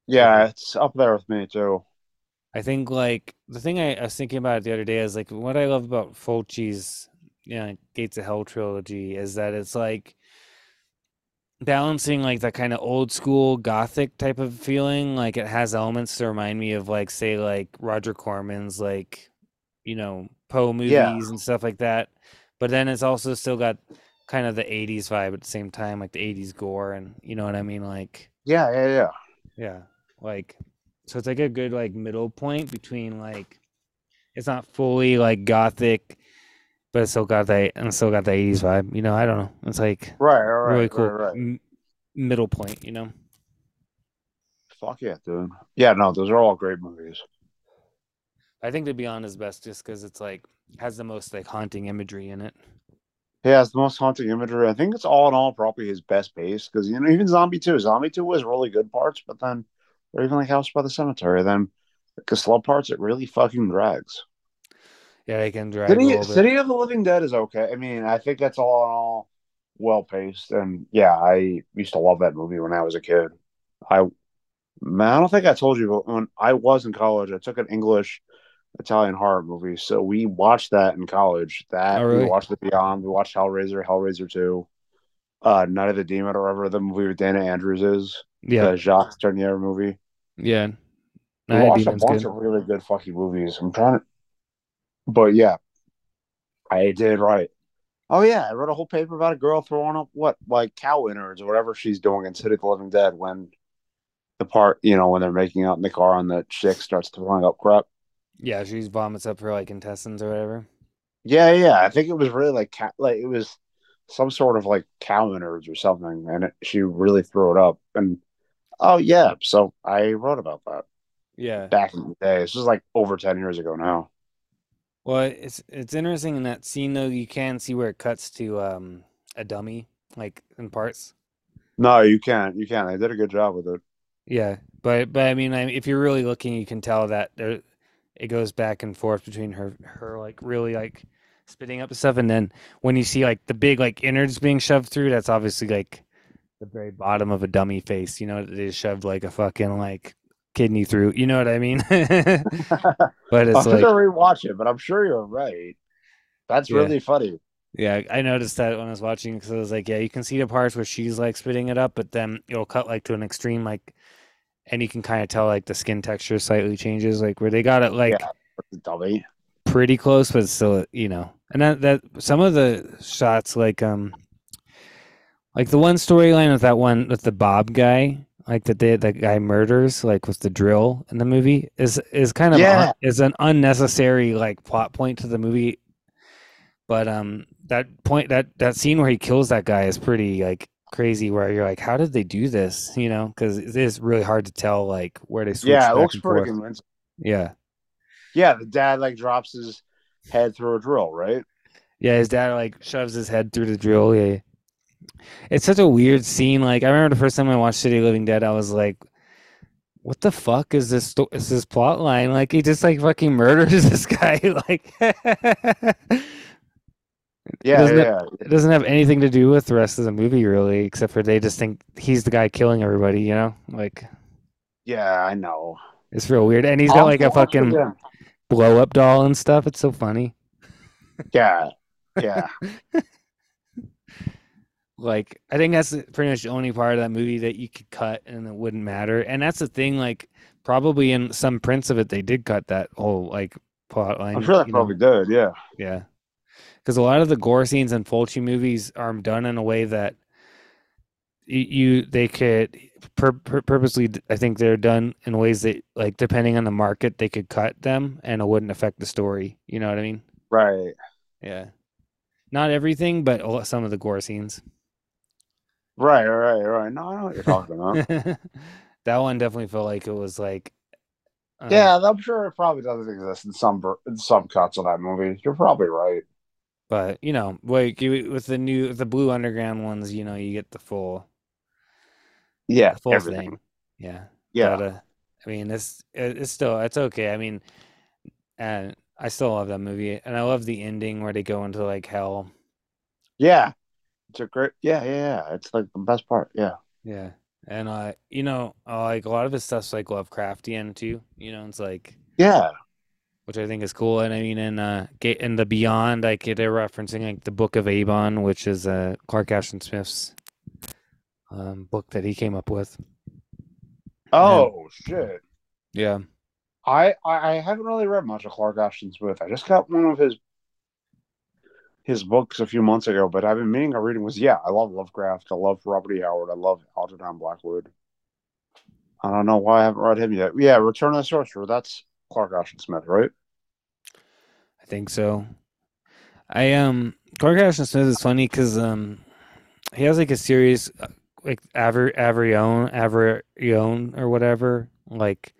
Yeah, it's up there with me too.
I think like the thing I, I was thinking about the other day is like what I love about Fulci's you know, Gates of Hell trilogy is that it's like balancing like that kind of old school gothic type of feeling. Like it has elements to remind me of like say like Roger Corman's like you know Poe movies
Yeah.
and stuff like that. But then it's also still got kind of the 80s vibe at the same time, like the 80s gore and you know what I mean? Like
Yeah, yeah, yeah.
yeah, like so it's like a good like middle point between like it's not fully like gothic, but it's still got that and still got the eighties vibe. You know, I don't know. It's like
Right, right, right,
really cool
right, right.
m- middle point. You know,
Fuck yeah, dude. Yeah, no, those are all great movies.
I think the Beyond is best just because it's like has the most like haunting imagery in it.
Yeah, it's the most haunting imagery. I think it's all in all probably his best pace because you know even Zombie Two, Zombie Two was really good parts, but then or even like House by the Cemetery, then the slow parts it really fucking drags.
Yeah, they can drag
City. City of the Living Dead is okay. I mean, I think that's all in all well paced, and yeah, I used to love that movie when I was a kid. I, man, I don't think I told you, but when I was in college, I took an English Italian horror movie, so we watched that in college. That
Oh, really?
we watched The Beyond, we watched Hellraiser, Hellraiser Two, uh, Night of the Demon, or whatever the movie with Dana Andrews is,
Yeah,
the Jacques Tourneur movie.
yeah.
We watched a bunch
good.
of really good fucking movies. I'm trying to, but yeah, I did right. Oh yeah, I wrote a whole paper about a girl throwing up what like cow innards or whatever she's doing in City of the Living Dead when the part you know when they're making out in the car and the chick starts throwing up crap.
Yeah, she vomits up her like intestines or whatever.
Yeah, yeah, I think it was really like cat like it was some sort of like cow innards or something, and it, she really threw it up. And oh yeah, so I wrote about that
Yeah.
back in the day. This was like over ten years ago now.
Well, it's it's interesting in that scene though. You can see where it cuts to um a dummy like in parts.
No, you can't. You can't. They did a good job with it.
Yeah, but but I mean, I, if you're really looking, you can tell that there it goes back and forth between her her like really like spitting up stuff, and then when you see like the big like innards being shoved through, that's obviously like the very bottom of a dummy face. You know, they shoved like a fucking like kidney through. You know what I mean? but it's
to
like
rewatch it, but I'm sure you're right. That's
Yeah.
really funny.
Yeah, I noticed that when I was watching because I was like, yeah, you can see the parts where she's like spitting it up, but then it'll cut like to an extreme, like, and you can kind of tell like the skin texture slightly changes, like where they got it like
Yeah. Dummy.
pretty close, but still, you know. And that that some of the shots, like um, like the one storyline with that one with the Bob guy, like that they that guy murders, like with the drill in the movie, is is kind of
Yeah.
un- is an unnecessary like plot point to the movie. But um, that point that that scene where he kills that guy is pretty like crazy. Where you're like, how did they do this? You know, because it is really hard to tell like where they switch.
Yeah, it looks pretty
forth.
convincing.
Yeah,
Yeah, the dad like drops his head through a drill, right?
yeah. His dad like shoves his head through the drill. Yeah, it's such a weird scene. Like I remember the first time I watched City of Living Dead, I was like. What the fuck is this? Sto- is this plot line? Like he just like fucking murders this guy. Like
Yeah,
Doesn't it-
yeah.
it doesn't have anything to do with the rest of the movie really except for they just think he's the guy killing everybody you know like
Yeah, I know.
it's real weird and he's got
I'll
like a
have it
fucking blow up doll and stuff it's so funny
Yeah. Yeah.
like i think that's pretty much the only part of that movie that you could cut and it wouldn't matter and that's the thing like probably in some prints of it they did cut that whole like plot line
I'm sure
know?
probably did, yeah.
Yeah. Because a lot of the gore scenes in Fulci movies are done in a way that you they could pur- pur- purposely i think they're done in ways that like depending on the market they could cut them and it wouldn't affect the story. You know what I mean?
Right.
Yeah. Not everything, but some of the gore scenes.
Right, right, right. No, I know what you're talking about.
that one definitely felt like it was like um,
yeah, I'm sure it probably doesn't exist in some in some cuts of that movie. You're probably right.
But you know, like you, with the new the blue underground ones, you know, you get the full
Yeah,
the full
everything.
thing. Yeah.
Yeah,
But, uh, I mean, it's it's still it's okay. I mean, and I still love that movie, and I love the ending where they go into like hell.
yeah. It's a great. Yeah, yeah, yeah. It's like the best part. Yeah.
Yeah, and uh, you know, uh, like a lot of his stuff's like Lovecraftian too. You know, it's like
Yeah.
which I think is cool. And I mean, in uh, in the Beyond, like they're referencing like the Book of Eibon, which is uh Clark Ashton Smith's um book that he came up with.
Oh shit.
Yeah.
I I haven't really read much of Clark Ashton Smith. I just got one of his his books a few months ago, but I've been meaning to read him. Was yeah, I love Lovecraft. I love Robert E. Howard. I love Algernon Blackwood. I don't know why I haven't read him yet. Yeah, Return of the Sorcerer. That's Clark Ashton Smith, right?
I think so. I um Clark Ashton Smith is funny because um he has like a series uh, like Aver Avrion Avrion or whatever like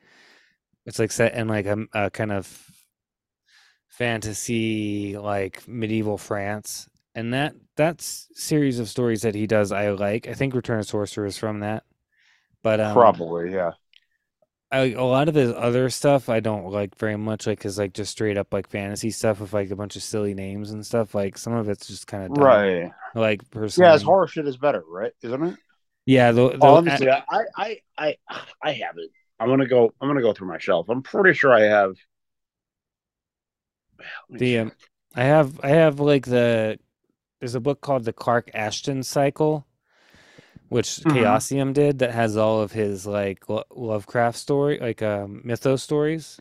it's like set in like a, a kind of fantasy like medieval France and that that's series of stories that he does I like I think Return of Sorcerer is from that but um
Probably, yeah.
I, a lot of his other stuff I don't like very much, like his like just straight up like fantasy stuff with like a bunch of silly names and stuff. Like some of it's just kind of.
Right.
Like personally,
Yeah, his horror shit is better, right? Isn't it?
Yeah, the, the,
Oh, let. I, I, I, I have it. I'm gonna go. I'm gonna go through my shelf. I'm pretty sure I have.
The um, I have I have like the there's a book called the Clark Ashton Cycle, which
Mhm.
Chaosium did that has all of his like Lo- Lovecraft story like um mythos stories.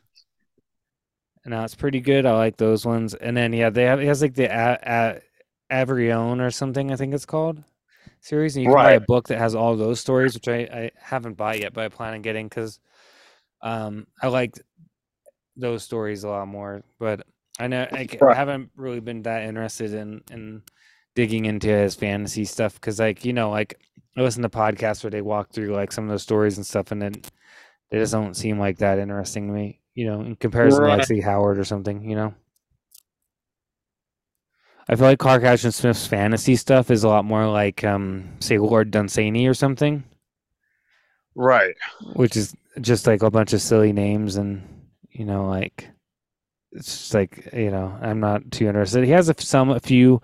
And now it's pretty good. I like those ones. And then yeah, they have he has like the a, a, Avrion or something I think it's called series, and you can buy a book that has all those stories, which I I haven't bought yet, but I plan on getting because um I liked those stories a lot more. But I know I,
Right.
haven't really been that interested in in digging into his fantasy stuff because like you know like I listen to podcasts where they walk through like some of those stories and stuff, and then they just don't seem like that interesting to me. You know, in comparison to like
Right.
say Howard or something. You know. I feel like Clark Ashton Smith's fantasy stuff is a lot more like, um, say, Lord Dunsany or something,
Right.
which is just like a bunch of silly names and you know, like it's just like you know, I'm not too interested. He has a, some a few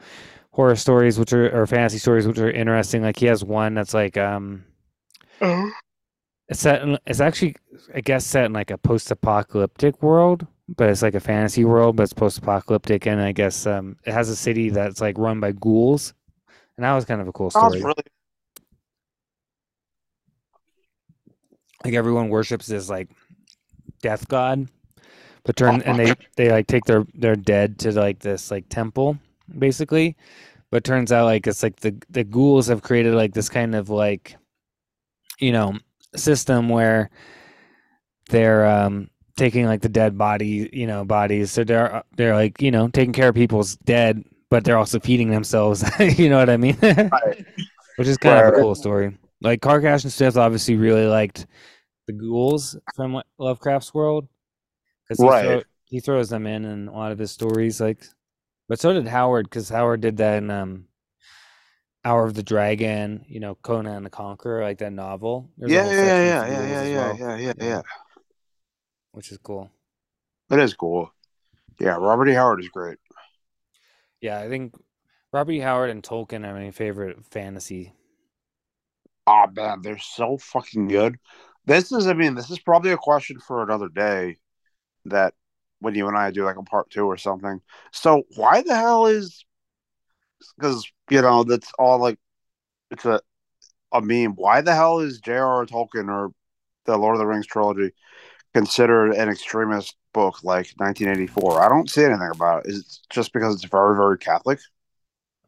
horror stories which are or fantasy stories which are interesting. Like he has one that's like um, it's set. In, it's actually I guess set in like a post-apocalyptic world, but it's like a fantasy world, but it's post-apocalyptic, and I guess um, it has a city that's like run by ghouls, and that was kind of a cool story.
really.
like everyone worships this like death god but turn and they they like take their their dead to like this like temple basically but turns out like it's like the the ghouls have created like this kind of like you know system where they're um taking like the dead body you know bodies so they're they're like you know taking care of people's dead but they're also feeding themselves. you know what I mean?
Right.
Which is kind of a cool story. Like Clark Ashton Smith obviously really liked the ghouls from Lovecraft's world because he,
Right.
throw, he throws them in in a lot of his stories. Like, but so did Howard because Howard did that in um, Hour of the Dragon. You know, Conan the Conqueror, like that novel. There's
Yeah, yeah, yeah, yeah, yeah, yeah,
well,
yeah, yeah, yeah.
which is cool.
It is cool. Yeah, Robert E. Howard is great.
Yeah, I think Robert E. Howard and Tolkien are my favorite fantasy.
Oh man, they're so fucking good. This is, I mean, this is probably a question for another day. That when you and I do like a part two or something. So why the hell is? Because you know that's all like, it's a a meme. Why the hell is J.R.R. Tolkien or the Lord of the Rings trilogy considered an extremist book like 1984? I don't see anything about it. Is it just because it's very very Catholic?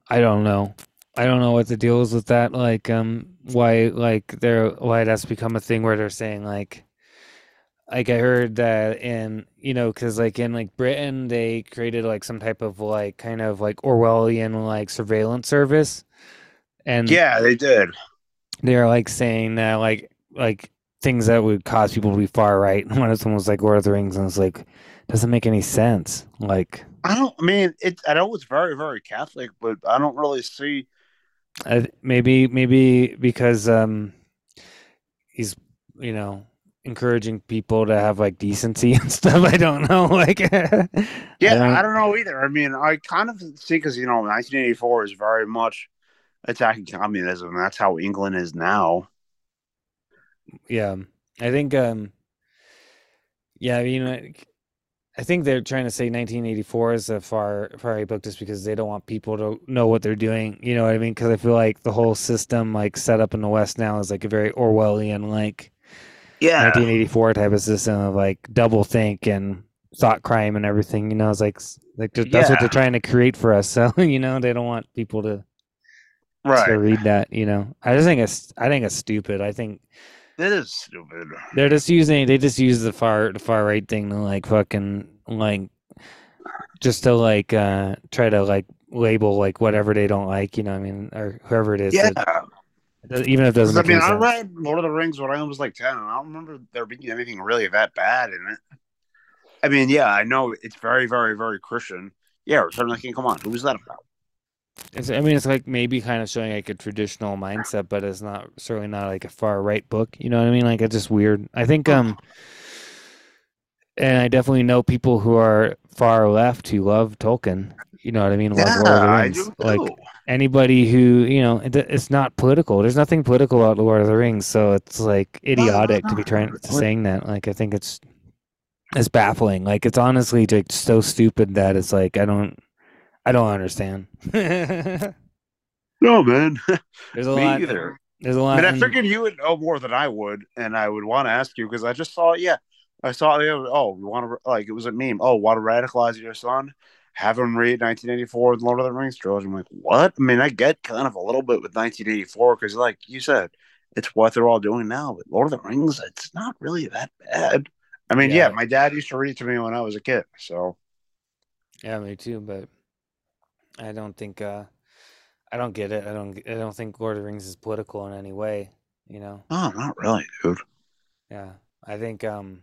I don't know. I don't know what the deal is with that. Like, um, why, like, they're why that's become a thing where they're saying like, like I heard that in you know, because like in like Britain they created like some type of like kind of like Orwellian like surveillance service, and
Yeah, they did.
they're like saying that like like things that would cause people to be far right. And one of them was like Lord of the Rings, and it's like doesn't make any sense. Like,
I don't. I mean, it. I know it's very very Catholic, but I don't really see.
I, maybe maybe because um he's you know encouraging people to have like decency and stuff i don't know like
Yeah,
don't-
I don't know either. I mean, I kind of see because you know, 1984 is very much attacking communism. That's how England is now.
yeah i think um yeah you know i think they're trying to say 1984 is a far far book just because they don't want people to know what they're doing you know what i mean because i feel like the whole system like set up in the west now is like a very orwellian like
Yeah,
1984 type of system of like double think and thought crime and everything. You know, it's like like th- that's what they're trying to create for us. So you know, they don't want people to,
right to
read that. You know, I just think it's I think it's stupid. I think
It is stupid.
they're just using they just use the far the far right thing to like fucking like just to like uh try to like label like whatever they don't like. You know, I mean, or whoever it is.
Yeah,
even if it doesn't
I mean, I read Lord of the Rings when I was like 10, and I don't remember there being anything really that bad in it. I mean, yeah, I know it's very, very, very Christian. Yeah, Return of the King. Come on, who was that about?
It's, I mean, it's like maybe kind of showing like a traditional mindset, but it's not certainly not like a far right book. You know what I mean? Like it's just weird. I think um, and I definitely know people who are far left who love Tolkien. You know what I mean? Love Lord of the
I
Rings.
do too.
Like anybody who you know, it, it's not political. There's nothing political about Lord of the Rings, so it's like idiotic to be trying to saying that. Like I think it's it's baffling. Like it's honestly just so stupid that it's like I don't I don't understand.
No, man.
There's a
Me
lot.
either.
There's a
I
lot.
mean, I
in-
figured you would know more than I would, and I would want to ask you because I just saw, yeah, I saw, oh, you want to, like, it was a meme. Oh, want to radicalize your son? Have him read 1984 The Lord of the Rings trilogy. I'm like, what? I mean, I get kind of a little bit with 1984 because, like you said, it's what they're all doing now. But Lord of the Rings, it's not really that bad. I mean, yeah,
Yeah.
my dad used to read it to me when I was a kid. So,
Yeah, me too. But I don't think. uh I don't get it. I don't. I don't think Lord of the Rings is political in any way. You know.
oh, not really, dude.
Yeah, I think. um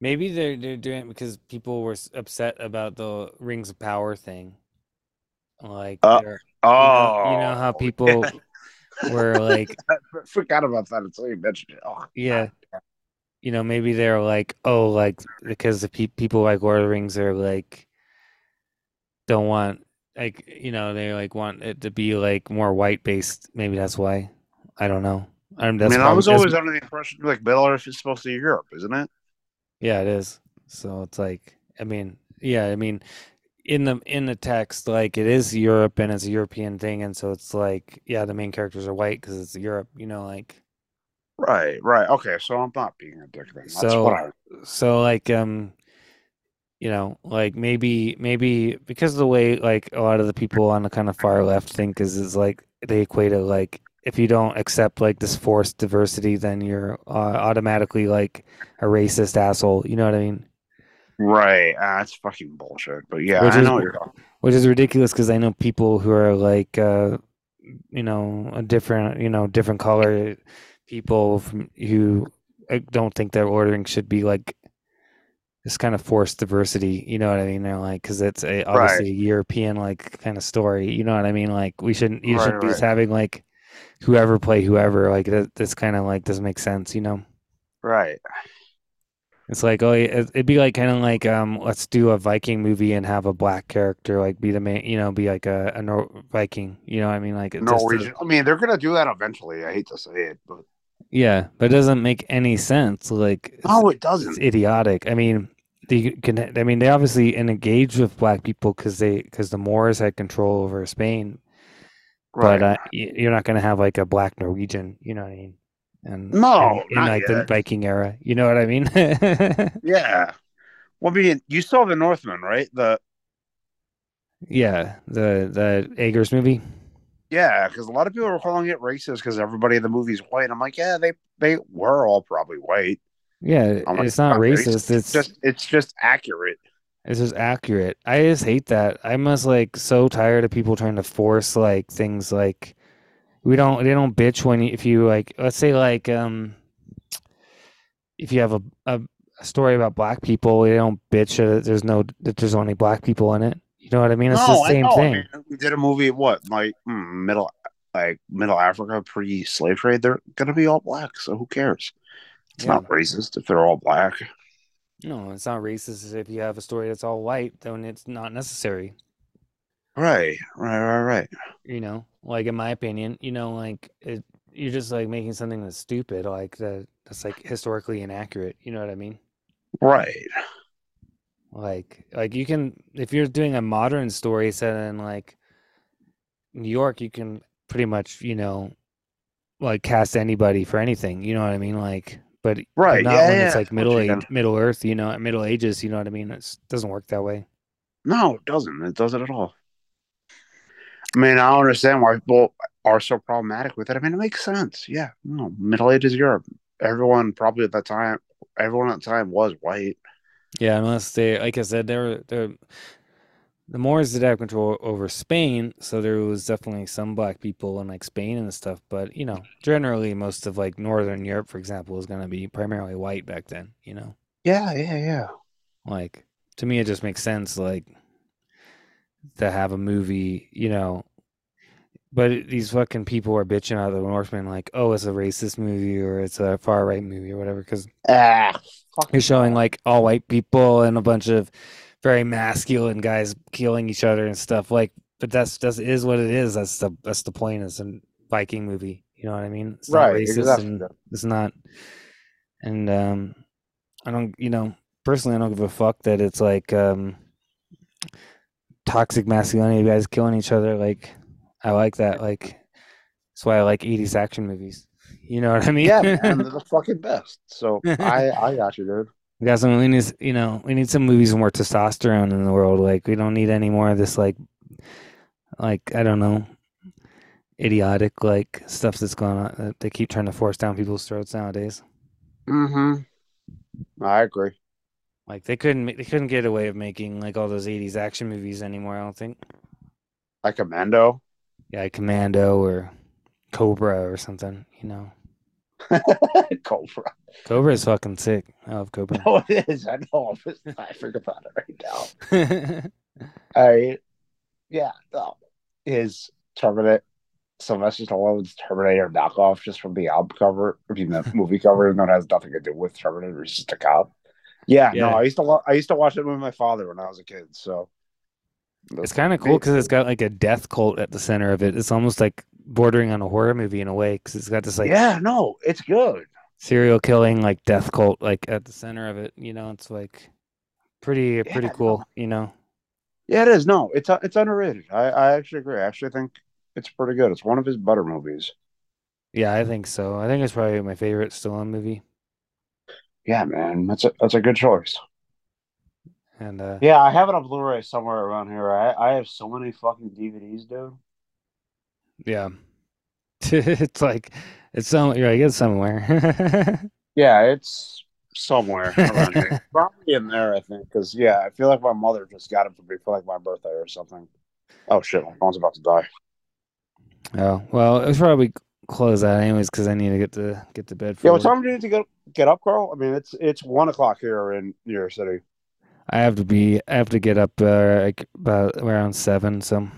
Maybe they're they're doing it because people were upset about the Rings of Power thing. Like,
Uh, Oh,
you know, you know how people were like,
I forgot about that until you mentioned it. Oh,
yeah, you know, maybe they're like, oh, like because the pe- people like Lord of the Rings are like don't want like you know they like want it to be like more white based. Maybe that's why. I don't know.
I mean, I was always under the impression like Middle Earth is supposed to be Europe, isn't it?
Yeah, it is. So it's like, I mean, yeah, I mean, in the in the text, like it is Europe and it's a European thing, and so it's like, yeah, the main characters are white because it's Europe, you know, like
Right, right. Okay, so I'm not being a dick then. That's
So-
what I.
so like um, you know, like maybe maybe because of the way like a lot of the people on the kind of far left think is is like they equate it like if you don't accept like this forced diversity, then you're uh, automatically like a racist asshole. You know what I mean?
Right. Ah, that's fucking bullshit. But yeah,
Which
I
is-
know what you're talking.
which is ridiculous because I know people who are like, uh, you know, a different, you know, different color people from, who don't think their ordering should be like this kind of forced diversity. You know what I mean? They're like, because it's a obviously a European like kind of story. You know what I mean? Like we shouldn't, you
Right,
shouldn't be just having like whoever play whoever. Like that, that's kind of like doesn't make sense. You know?
Right.
It's like oh, it- it'd be like kind of like um, let's do a Viking movie and have a black character like be the main, you know, be like a, a Nor- Viking. You know what I mean? Like it just
Norwegian. I mean, they're gonna do that eventually. I hate to say it, but
yeah, but it doesn't make any sense. Like it's,
no, it doesn't.
It's idiotic. I mean, they can. I mean, they obviously engaged with black people because they because the Moors had control over Spain.
Right.
But uh, you're not gonna have like a black Norwegian. You know what I mean? And
No,
in, in
not
like the. Viking era. You know what I mean?
yeah. Well, I mean, you saw the Northman, right? The
Yeah, the the Eggers movie.
yeah, because a lot of people were calling it racist because everybody in the movie's white. I'm like, yeah, they they were all probably white.
Yeah,
like,
it's not racist.
It's
It's
just it's just accurate.
It's just accurate. I just hate that. I'm just like so tired of people trying to force like things like we don't they don't bitch when you, if you like let's say like um if you have a, a, a story about black people they don't bitch that there's no that there's only black people in it. You know what I mean? It's
no,
the same
know. I
thing.
mean, we did a movie. What like mm, middle like middle Africa pre slave trade? They're gonna be all black, so who cares? It's
Yeah.
not racist if they're all black.
No, it's not racist if you have a story that's all white, then it's not necessary.
Right, right, right, right.
you know like in my opinion you know like it, you're just like making something that's stupid like that that's like historically inaccurate you know what i mean
Right.
like like you can if you're doing a modern story set in like new york you can pretty much you know like cast anybody for anything you know what i mean like but but
Right,
not
yeah,
when
yeah,
it's like middle age middle earth you know middle ages you know what i mean it doesn't work that way
No, it doesn't. It doesn't at all. I mean, I don't understand why people are so problematic with it. I mean, it makes sense. Yeah, no, Middle Ages Europe. Everyone probably at that time, everyone at the time was white.
Yeah, unless they, like I said, they're they're the Moors did have control over Spain, so there was definitely some black people in like Spain and stuff. But you know, generally, most of like Northern Europe, for example, is going to be primarily white back then. You know,
Yeah, yeah, yeah.
like to me, it just makes sense, like to have a movie, you know. But these fucking people are bitching out the Northman, like, oh, it's a racist movie or it's a far right movie or whatever, because
Ah,
You're showing like all white people and a bunch of very masculine guys killing each other and stuff. Like, but that's just is what it is. That's the that's the point. It's a Viking movie. You know what I mean? It's not
Right, exactly.
and it's not. And um, I don't. You know, personally, I don't give a fuck that it's like um, toxic masculinity. Guys killing each other. Like, I like that. Like, that's why I like '80s action movies. You know what I mean?
Yeah, man, they're the fucking best. So I, I got you, dude.
We got some. We need, you know, we need some movies with more testosterone in the world. Like, we don't need any more of this, like, like I don't know, idiotic like stuff that's going on. That they keep trying to force down people's throats nowadays.
Mm-hmm. I agree.
Like, they couldn't, they couldn't get away with making like all those '80s action movies anymore. I don't think.
Like Commando.
Yeah, like Commando or Cobra or something. You know,
Cobra.
Cobra is fucking sick. I love Cobra.
Oh, it is. I know. I forget about it right now. I, yeah, no. His Terminator, Sylvester Stallone's Terminator knockoff just from the album cover, I mean, the movie cover, though it has nothing to do with Terminator, it's just a cop. Yeah,
Yeah.
no, I used to wa- I used to watch it with my father when I was a kid. So
It's kind of cool because it's got like a death cult at the center of it. It's almost like bordering on a horror movie in a way because it's got this like
yeah, no, it's good.
serial killing like death cult like at the center of it. You know, it's like pretty pretty
Yeah,
cool. You know,
Yeah, it is. No, it's uh, it's underrated. I, I actually agree. I actually think it's pretty good. It's one of his better movies.
yeah, I think so. I think it's probably my favorite Stallone movie.
Yeah, man, that's a that's a good choice.
And uh,
Yeah, I have it on Blu-ray somewhere around here. I I have so many fucking DVDs, dude.
Yeah, it's like it's some you're like it's somewhere.
Yeah, it's
somewhere around here. Probably in there, I think. Because yeah, I feel like my mother just got it for me for like my birthday or something. Oh shit, my phone's about to die.
Oh well, it was probably close that anyways because I need to get to get to bed. For
Yeah, what time do you need to get get up, Karl? I mean, it's it's one o'clock here in New York City.
I have to be. I have to get up uh, like about around seven. So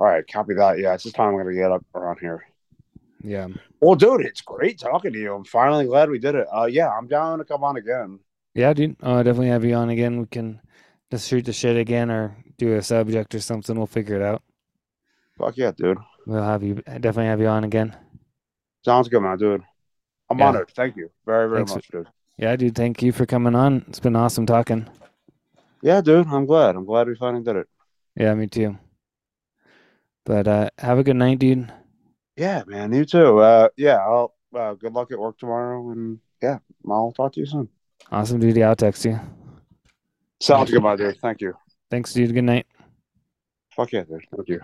All right, copy that. Yeah, it's just time I'm gonna get up around here.
yeah,
Well, dude, it's great talking to you. I'm finally glad we did it. Uh, yeah, I'm down to come on again.
yeah, dude. I definitely have you on again. We can just shoot the shit again or do a subject or something. We'll figure it out.
Fuck yeah, dude.
We'll have you definitely have you on again.
Sounds good, man, dude. I'm
Yeah.
honored. Thank you very, very
Thanks for-
much, dude.
Yeah, dude. Thank you for coming on. It's been awesome talking.
Yeah, dude. I'm glad. I'm glad we finally did it.
Yeah, me too. But uh, have a good night, dude.
Yeah, man. You too. Uh, yeah. I'll. Uh, good luck at work tomorrow, and yeah, I'll talk to you soon.
Awesome, dude. Yeah, I'll text you.
Sounds good, my dude. Thank you.
Thanks, dude. Good night.
Fuck yeah, dude. Thank you.